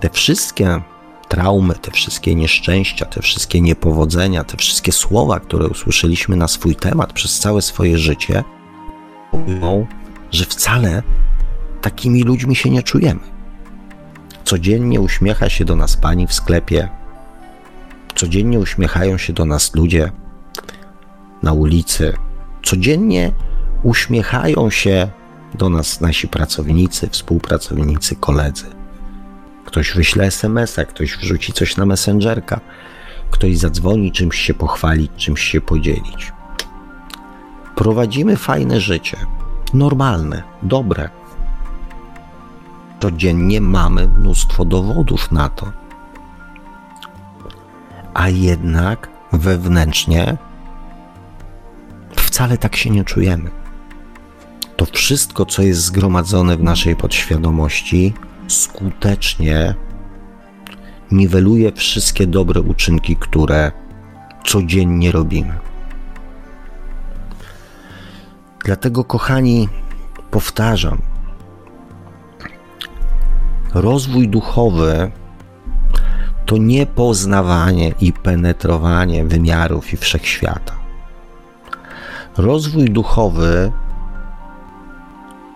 te wszystkie traumy, te wszystkie nieszczęścia, te wszystkie niepowodzenia, te wszystkie słowa, które usłyszeliśmy na swój temat przez całe swoje życie, mówią, że wcale takimi ludźmi się nie czujemy. Codziennie uśmiecha się do nas pani w sklepie, codziennie uśmiechają się do nas ludzie na ulicy, codziennie uśmiechają się do nas nasi pracownicy, współpracownicy, koledzy. Ktoś wyśle SMS-a, ktoś wrzuci coś na Messengerka, ktoś zadzwoni, czymś się pochwalić, czymś się podzielić. Prowadzimy fajne życie, normalne, dobre. Codziennie mamy mnóstwo dowodów na to. A jednak wewnętrznie wcale tak się nie czujemy. To wszystko, co jest zgromadzone w naszej podświadomości, skutecznie niweluje wszystkie dobre uczynki, które codziennie robimy. Dlatego, kochani, powtarzam, rozwój duchowy to nie poznawanie i penetrowanie wymiarów i wszechświata. Rozwój duchowy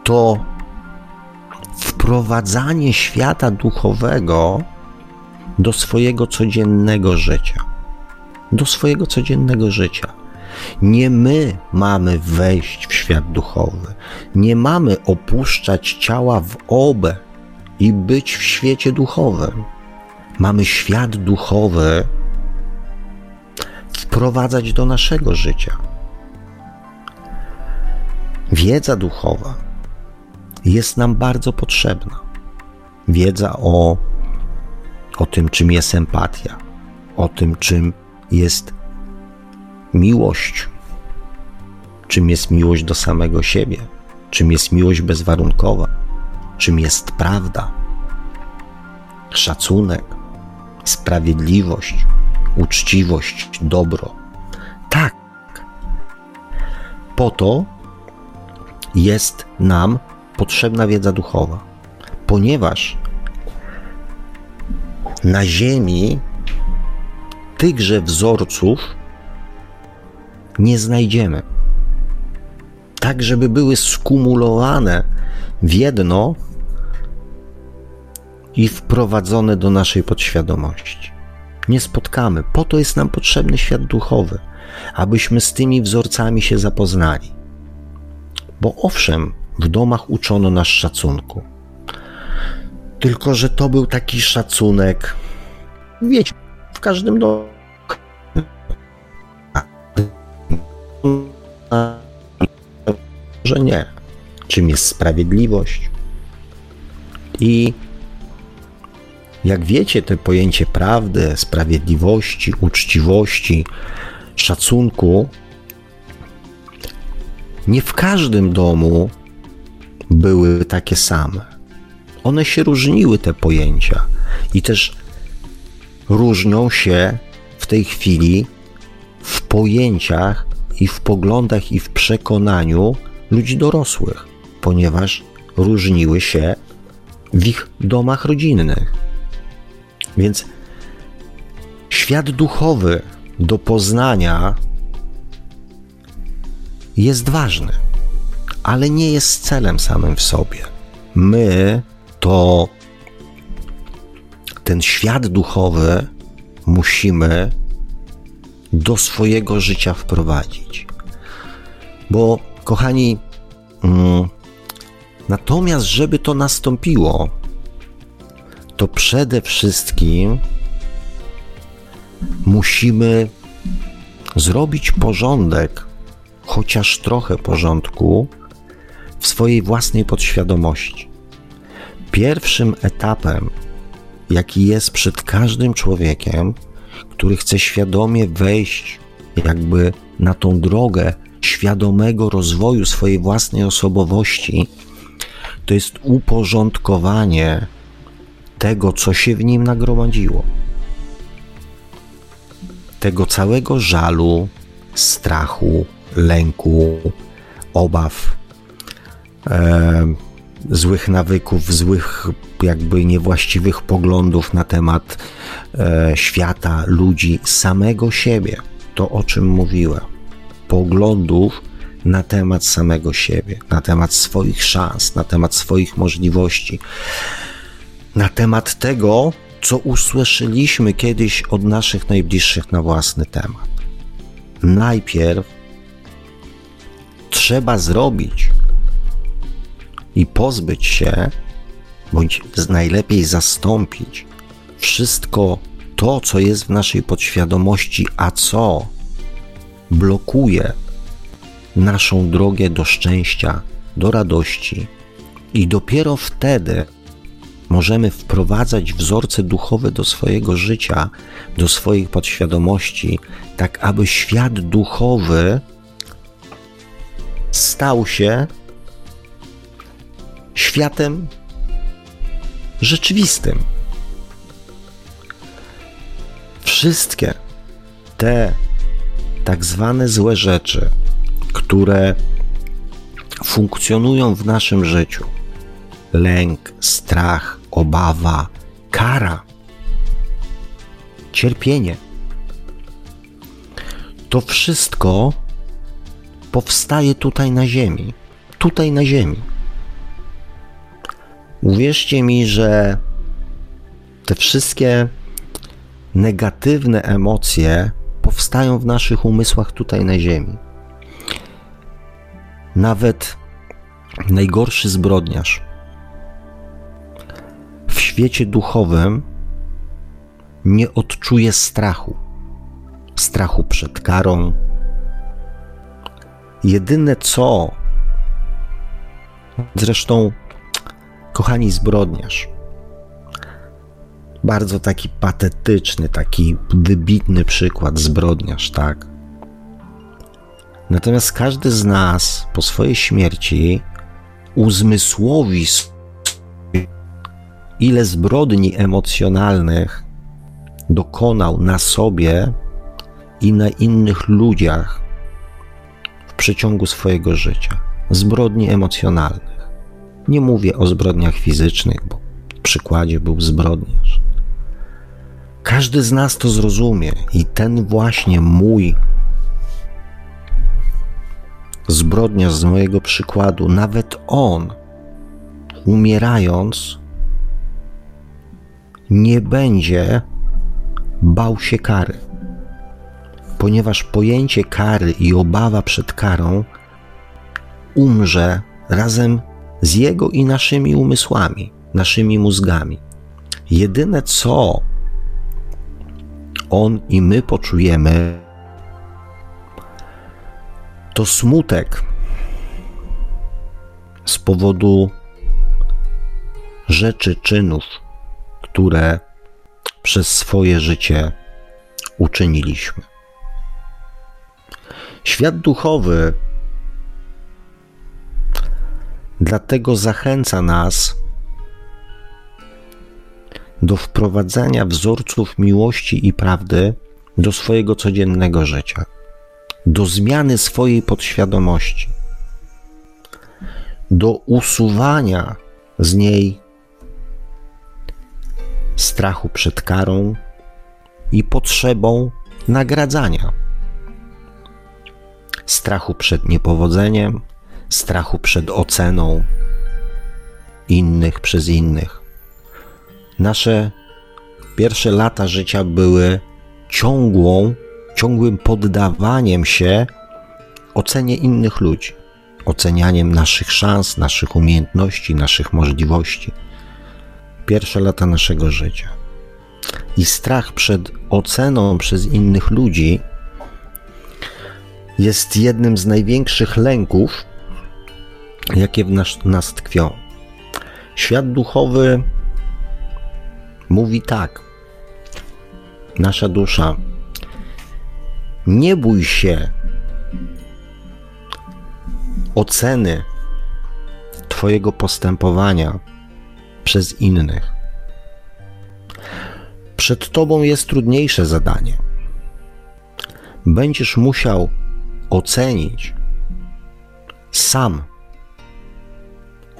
to wprowadzanie świata duchowego do swojego codziennego życia. Do swojego codziennego życia. Nie my mamy wejść w świat duchowy, nie mamy opuszczać ciała w obę i być w świecie duchowym. Mamy świat duchowy wprowadzać do naszego życia. Wiedza duchowa jest nam bardzo potrzebna. Wiedza o, o tym, czym jest empatia, o tym, czym jest miłość, czym jest miłość do samego siebie, czym jest miłość bezwarunkowa, czym jest prawda, szacunek, sprawiedliwość, uczciwość, dobro. Tak. Po to jest nam potrzebna wiedza duchowa, ponieważ na Ziemi tychże wzorców nie znajdziemy. Tak, żeby były skumulowane w jedno i wprowadzone do naszej podświadomości. Nie spotkamy. Po to jest nam potrzebny świat duchowy, abyśmy z tymi wzorcami się zapoznali. Bo owszem, w domach uczono nas szacunku. Tylko, że to był taki szacunek, wiecie, w każdym domu. Że nie. Czym jest sprawiedliwość? I jak wiecie, to pojęcie prawdy, sprawiedliwości, uczciwości, szacunku, nie w każdym domu były takie same. One się różniły, te pojęcia, i też różnią się w tej chwili w pojęciach i w poglądach i w przekonaniu ludzi dorosłych, ponieważ różniły się w ich domach rodzinnych. Więc świat duchowy do poznania jest ważny ale nie jest celem samym w sobie. My to ten świat duchowy musimy do swojego życia wprowadzić. Bo, kochani, mm, natomiast, żeby to nastąpiło, to przede wszystkim musimy zrobić porządek, chociaż trochę porządku w swojej własnej podświadomości. Pierwszym etapem, jaki jest przed każdym człowiekiem, który chce świadomie wejść jakby na tą drogę świadomego rozwoju swojej własnej osobowości, to jest uporządkowanie tego, co się w nim nagromadziło. Tego całego żalu, strachu, lęku, obaw, e, złych nawyków, złych, jakby niewłaściwych poglądów na temat e, świata, ludzi, samego siebie. To, o czym mówiłem. Poglądów na temat samego siebie, na temat swoich szans, na temat swoich możliwości, na temat tego, co usłyszeliśmy kiedyś od naszych najbliższych na własny temat. Najpierw trzeba zrobić i pozbyć się, bądź najlepiej zastąpić wszystko to, co jest w naszej podświadomości, a co blokuje naszą drogę do szczęścia, do radości, i dopiero wtedy możemy wprowadzać wzorce duchowe do swojego życia, do swoich podświadomości, tak aby świat duchowy stał się światem rzeczywistym. Wszystkie te tak zwane złe rzeczy, które funkcjonują w naszym życiu lęk, strach, obawa, kara, cierpienie to wszystko powstaje tutaj na Ziemi. Tutaj na Ziemi. Uwierzcie mi, że te wszystkie negatywne emocje powstają w naszych umysłach tutaj na Ziemi. Nawet najgorszy zbrodniarz w świecie duchowym nie odczuje strachu. Strachu przed karą. Jedyne co, zresztą kochani zbrodniarz. Bardzo taki patetyczny, taki wybitny przykład zbrodniarz, tak? Natomiast każdy z nas po swojej śmierci uzmysłowi, ile zbrodni emocjonalnych dokonał na sobie i na innych ludziach w przeciągu swojego życia. Zbrodni emocjonalnych. Nie mówię o zbrodniach fizycznych, bo w przykładzie był zbrodniarz. Każdy z nas to zrozumie i ten właśnie mój zbrodniarz z mojego przykładu, nawet on, umierając, nie będzie bał się kary, ponieważ pojęcie kary i obawa przed karą umrze razem z jego i naszymi umysłami, naszymi mózgami. Jedyne co on i my poczujemy, to smutek z powodu rzeczy, czynów, które przez swoje życie uczyniliśmy. Świat duchowy Dlatego zachęca nas do wprowadzania wzorców miłości i prawdy do swojego codziennego życia, do zmiany swojej podświadomości, do usuwania z niej strachu przed karą i potrzebą nagradzania, strachu przed niepowodzeniem, strachu przed oceną innych przez innych. Nasze pierwsze lata życia były ciągłą, ciągłym poddawaniem się ocenie innych ludzi, ocenianiem naszych szans, naszych umiejętności, naszych możliwości. Pierwsze lata naszego życia. I strach przed oceną przez innych ludzi jest jednym z największych lęków, jakie w nas, nas tkwią. Świat duchowy mówi tak. Nasza dusza, nie bój się oceny Twojego postępowania przez innych. Przed Tobą jest trudniejsze zadanie. Będziesz musiał ocenić sam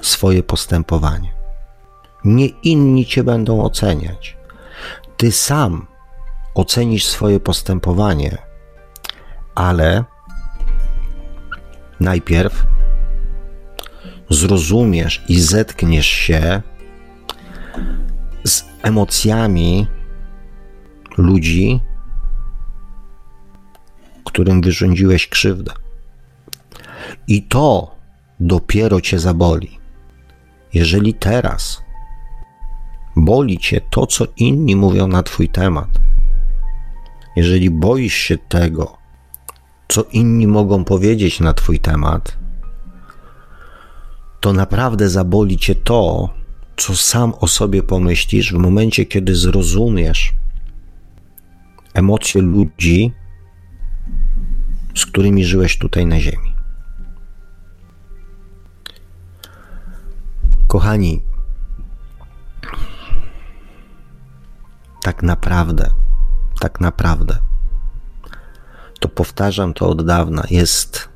swoje postępowanie. Nie inni cię będą oceniać. Ty sam ocenisz swoje postępowanie, ale najpierw zrozumiesz i zetkniesz się z emocjami ludzi, którym wyrządziłeś krzywdę. I to dopiero cię zaboli. Jeżeli teraz boli cię to, co inni mówią na twój temat, jeżeli boisz się tego, co inni mogą powiedzieć na twój temat, to naprawdę zaboli cię to, co sam o sobie pomyślisz w momencie, kiedy zrozumiesz emocje ludzi, z którymi żyłeś tutaj na Ziemi. Kochani, tak naprawdę, tak naprawdę, to powtarzam to od dawna, jest.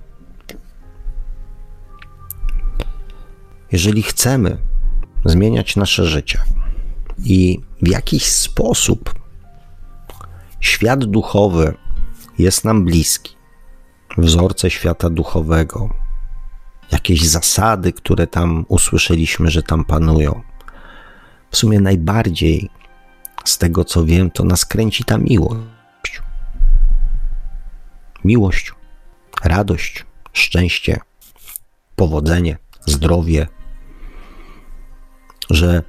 Jeżeli chcemy zmieniać nasze życie i w jakiś sposób świat duchowy jest nam bliski, wzorce świata duchowego, jakieś zasady, które tam usłyszeliśmy, że tam panują. W sumie najbardziej z tego co wiem, to nas kręci ta miłość. Miłość, radość, szczęście, powodzenie, zdrowie, że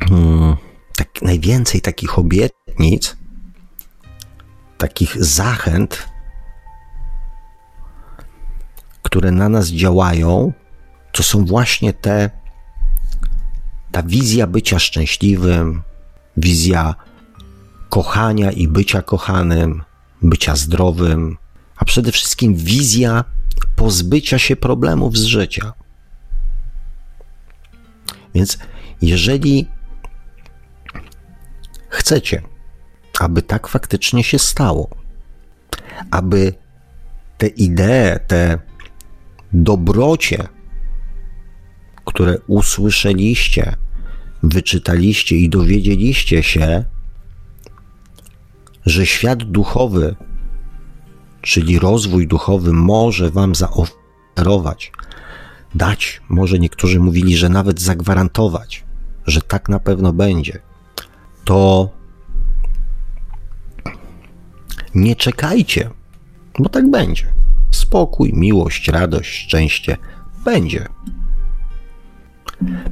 hmm, tak najwięcej takich obietnic, takich zachęt które na nas działają, to są właśnie te, ta wizja bycia szczęśliwym, wizja kochania i bycia kochanym, bycia zdrowym, a przede wszystkim wizja pozbycia się problemów z życia. Więc jeżeli chcecie, aby tak faktycznie się stało, aby te idee, te dobrocie, które usłyszeliście, wyczytaliście i dowiedzieliście się, że świat duchowy, czyli rozwój duchowy, może Wam zaoferować, dać, może niektórzy mówili, że nawet zagwarantować, że tak na pewno będzie, to nie czekajcie, bo tak będzie spokój, miłość, radość, szczęście będzie.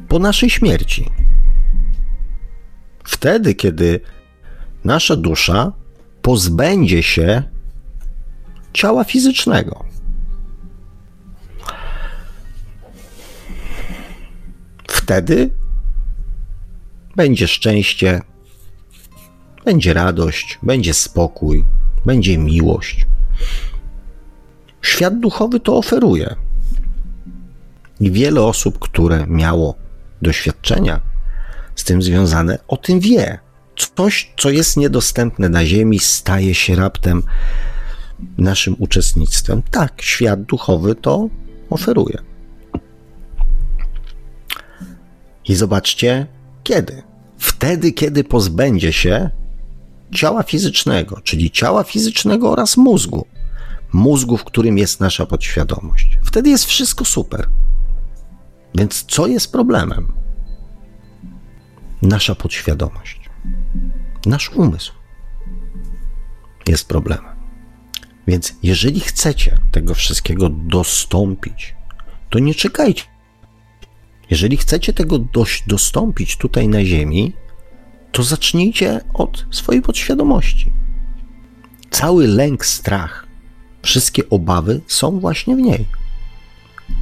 Po naszej śmierci. Wtedy, kiedy nasza dusza pozbędzie się ciała fizycznego. Wtedy będzie szczęście, będzie radość, będzie spokój, będzie miłość. Świat duchowy to oferuje. I wiele osób, które miało doświadczenia z tym związane, o tym wie. Coś, co jest niedostępne na Ziemi, staje się raptem naszym uczestnictwem. Tak, świat duchowy to oferuje. I zobaczcie, kiedy? Wtedy, kiedy pozbędzie się ciała fizycznego, czyli ciała fizycznego oraz mózgu mózgu, w którym jest nasza podświadomość. Wtedy jest wszystko super. Więc co jest problemem? Nasza podświadomość, nasz umysł jest problemem. Więc jeżeli chcecie tego wszystkiego dostąpić, to nie czekajcie. Jeżeli chcecie tego dość dostąpić tutaj na Ziemi, to zacznijcie od swojej podświadomości. Cały lęk, strach, wszystkie obawy są właśnie w niej.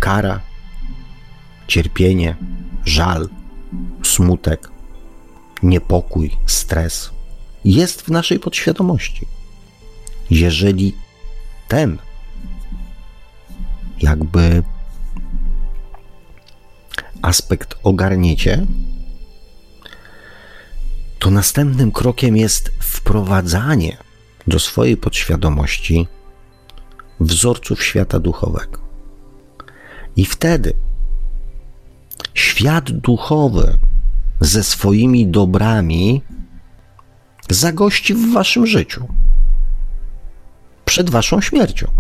Kara, cierpienie, żal, smutek, niepokój, stres jest w naszej podświadomości. Jeżeli ten jakby aspekt ogarniecie, to następnym krokiem jest wprowadzanie do swojej podświadomości wzorców świata duchowego. I wtedy świat duchowy ze swoimi dobrami zagości w waszym życiu przed waszą śmiercią.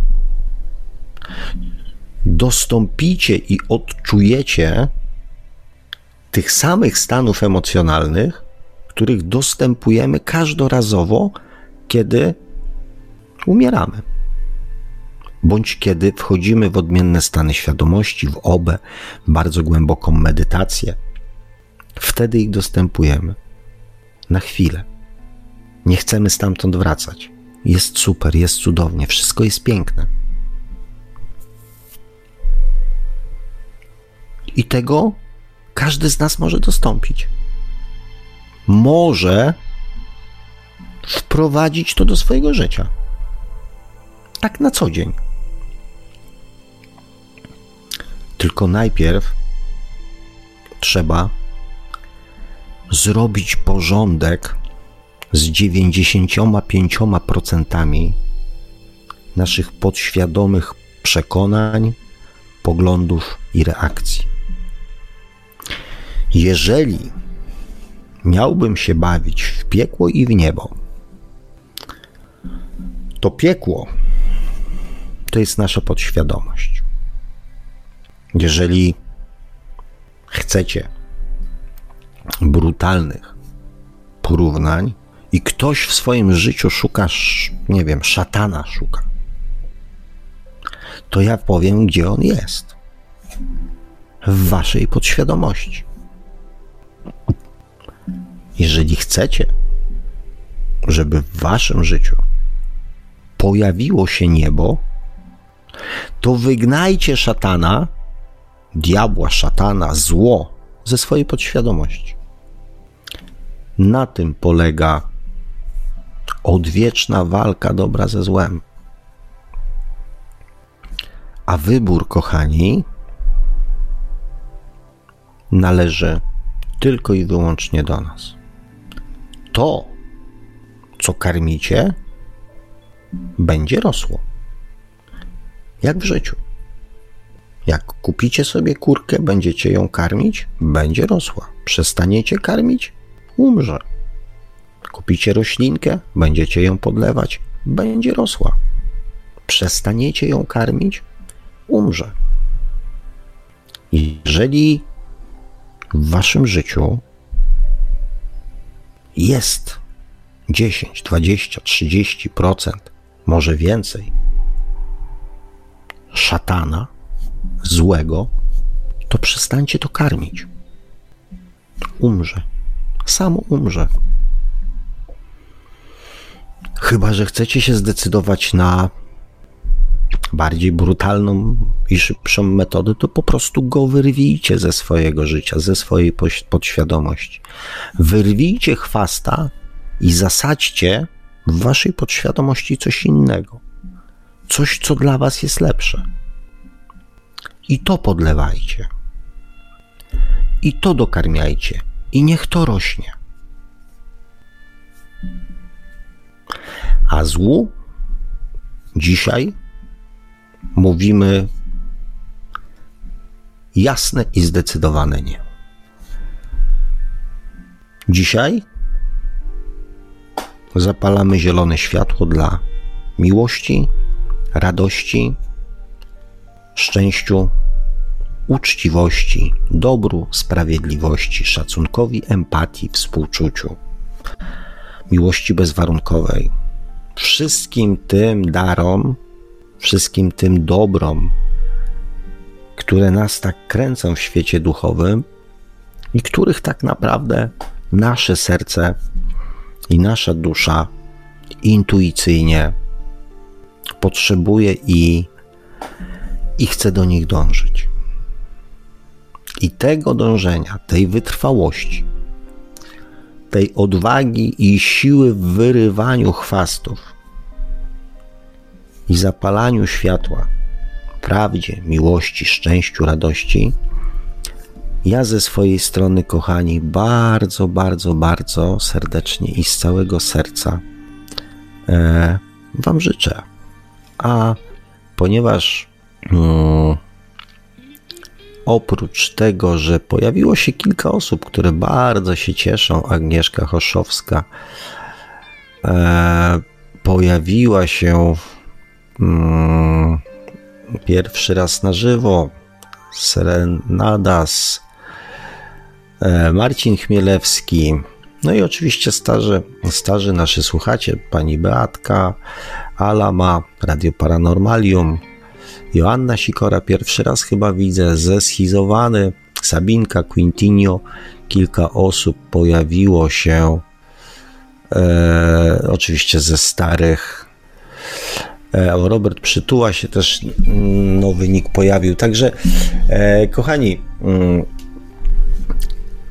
Dostąpicie i odczujecie tych samych stanów emocjonalnych, których dostępujemy każdorazowo, kiedy umieramy. Bądź kiedy wchodzimy w odmienne stany świadomości, w obę, bardzo głęboką medytację. Wtedy ich dostępujemy. Na chwilę. Nie chcemy stamtąd wracać. Jest super, jest cudownie, wszystko jest piękne. I tego każdy z nas może dostąpić. Może wprowadzić to do swojego życia. Tak na co dzień. Tylko najpierw trzeba zrobić porządek z 95% naszych podświadomych przekonań, poglądów i reakcji. Jeżeli miałbym się bawić w piekło i w niebo, to piekło to jest nasza podświadomość. Jeżeli chcecie brutalnych porównań i ktoś w swoim życiu szuka, nie wiem, szatana szuka, to ja powiem, gdzie on jest. W waszej podświadomości. Jeżeli chcecie, żeby w waszym życiu pojawiło się niebo, to wygnajcie szatana, diabła, szatana, zło ze swojej podświadomości. Na tym polega odwieczna walka dobra ze złem. A wybór, kochani, należy tylko i wyłącznie do nas. To, co karmicie, będzie rosło. Jak w życiu. Jak kupicie sobie kurkę, będziecie ją karmić, będzie rosła. Przestaniecie karmić, umrze. Kupicie roślinkę, będziecie ją podlewać, będzie rosła. Przestaniecie ją karmić, umrze. Jeżeli w waszym życiu jest 10, 20, 30%, może więcej szatana, złego, to przestańcie to karmić. Umrze. Samo umrze. Chyba, że chcecie się zdecydować na bardziej brutalną i szybszą metodę, to po prostu go wyrwijcie ze swojego życia, ze swojej podświadomości. Wyrwijcie chwasta i zasadźcie w waszej podświadomości coś innego. Coś, co dla was jest lepsze. I to podlewajcie. I to dokarmiajcie. I niech to rośnie. A złu dzisiaj mówimy jasne i zdecydowane nie. Dzisiaj zapalamy zielone światło dla miłości, radości, szczęściu, uczciwości, dobru, sprawiedliwości, szacunkowi, empatii, współczuciu, miłości bezwarunkowej. Wszystkim tym darom, wszystkim tym dobrom, które nas tak kręcą w świecie duchowym i których tak naprawdę nasze serce i nasza dusza intuicyjnie potrzebuje i, i chce do nich dążyć. I tego dążenia, tej wytrwałości, tej odwagi i siły w wyrywaniu chwastów i zapalaniu światła, prawdzie, miłości, szczęściu, radości, ja ze swojej strony, kochani, bardzo, bardzo, bardzo serdecznie i z całego serca e, Wam życzę. A ponieważ oprócz tego, że pojawiło się kilka osób, które bardzo się cieszą, Agnieszka Choszowska e, pojawiła się mm, pierwszy raz na żywo, Serenadas, e, Marcin Chmielewski, no i oczywiście starzy, starzy nasi słuchacie, pani Beatka, Alama, Radio Paranormalium, Joanna Sikora pierwszy raz chyba widzę, zeszizowany, Sabinka, Quintinio, kilka osób pojawiło się, e, oczywiście ze starych. E, Robert Przytuła się też nowy nick pojawił. Także, e, kochani, mm,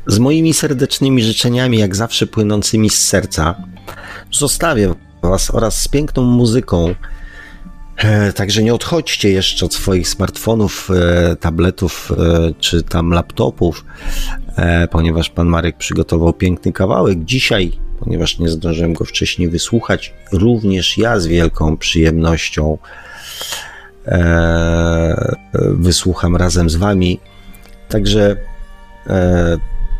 z moimi serdecznymi życzeniami, jak zawsze płynącymi z serca, zostawię Was oraz z piękną muzyką. E, także nie odchodźcie jeszcze od swoich smartfonów, e, tabletów e, czy tam laptopów, ponieważ pan Marek przygotował piękny kawałek. Dzisiaj, ponieważ nie zdążyłem go wcześniej wysłuchać, również ja z wielką przyjemnością wysłucham razem z wami. Także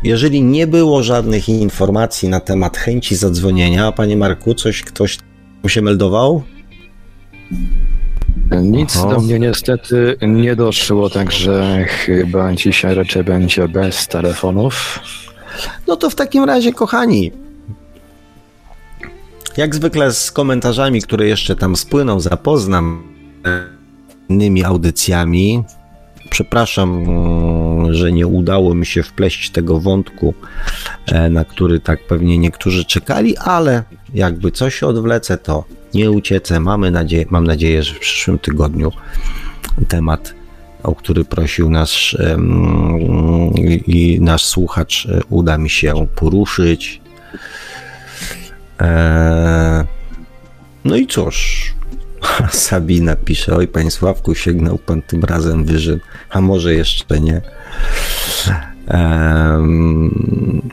jeżeli nie było żadnych informacji na temat chęci zadzwonienia, panie Marku, coś ktoś się meldował? Nic Oho. do mnie niestety nie doszło, także chyba dzisiaj raczej będzie bez telefonów. No to w takim razie, kochani, jak zwykle z komentarzami, które jeszcze tam spłyną, zapoznam innymi audycjami. Przepraszam, że nie udało mi się wpleść tego wątku, e, na który tak pewnie niektórzy czekali, ale jakby coś odwlecę, to nie uciecę. Mamy nadzieję, mam nadzieję, że w przyszłym tygodniu temat, o który prosił nasz i nasz słuchacz, e, uda mi się poruszyć. E, no i cóż, Sabina pisze, oj panie Sławku, sięgnął pan tym razem wyżej, a może jeszcze nie.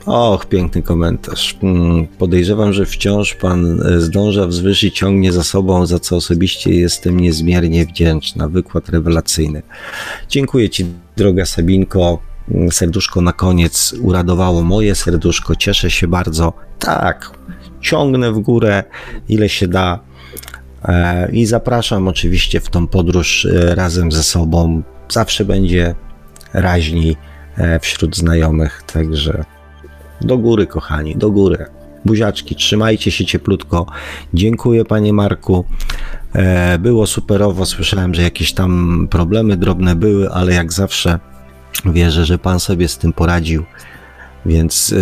Och, piękny komentarz. Hmm, podejrzewam, że wciąż pan e, zdąża wzwyż i ciągnie za sobą, za co osobiście jestem niezmiernie wdzięczna. Wykład rewelacyjny. Dziękuję ci, droga Sabinko. Serduszko na koniec uradowało moje serduszko. Cieszę się bardzo. Tak, ciągnę w górę, ile się da. E, I zapraszam oczywiście w tą podróż e, razem ze sobą. Zawsze będzie raźniej wśród znajomych, także do góry, kochani, do góry. Buziaczki, trzymajcie się cieplutko. Dziękuję, panie Marku. Było superowo. Słyszałem, że jakieś tam problemy drobne były, ale jak zawsze wierzę, że pan sobie z tym poradził. Więc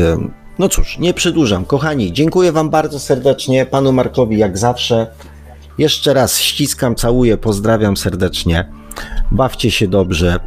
no cóż, nie przedłużam. Kochani, dziękuję wam bardzo serdecznie. Panu Markowi jak zawsze. Jeszcze raz ściskam, całuję, pozdrawiam serdecznie. Bawcie się dobrze.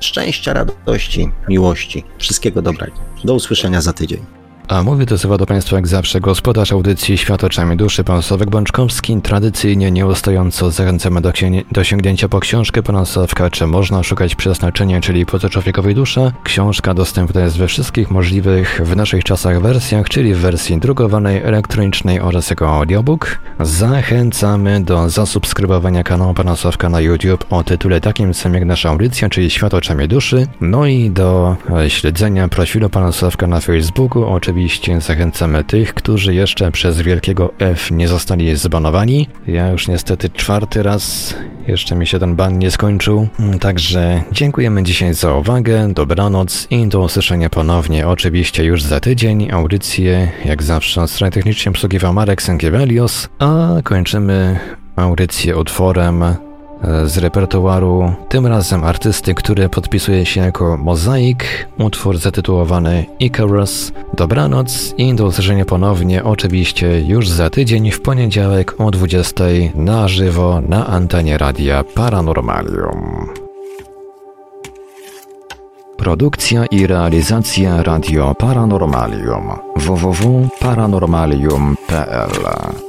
Szczęścia, radości, miłości. Wszystkiego dobrego. Do usłyszenia za tydzień. A mówię to słowa do Państwa jak zawsze gospodarz audycji Świat oczami duszy, pan Sławek Bączkowski. Tradycyjnie, nieustająco zachęcamy do, do sięgnięcia po książkę pana Sławka, czy można szukać przeznaczenia, czyli po co człowiekowej dusza. Książka dostępna jest we wszystkich możliwych w naszych czasach wersjach, czyli w wersji drukowanej, elektronicznej oraz jako audiobook. Zachęcamy do zasubskrybowania kanału pana Sławka na YouTube o tytule takim samym jak nasza audycja, czyli Świat oczami duszy. No i do śledzenia profilu pana Sławka na Facebooku, oczywiście oczywiście zachęcamy tych, którzy jeszcze przez wielkiego F nie zostali zbanowani. Ja już niestety czwarty raz, jeszcze mi się ten ban nie skończył. Także dziękujemy dzisiaj za uwagę, dobranoc i do usłyszenia ponownie oczywiście już za tydzień. Audycję jak zawsze strony technicznie obsługiwał Marek Sękiewelios, a kończymy audycję utworem z repertuaru, tym razem artysty, który podpisuje się jako Mozaik, utwór zatytułowany Icarus. Dobranoc i do usłyszenia ponownie, oczywiście już za tydzień w poniedziałek o 20 na żywo na antenie radia Paranormalium. Produkcja i realizacja Radio Paranormalium www.paranormalium.pl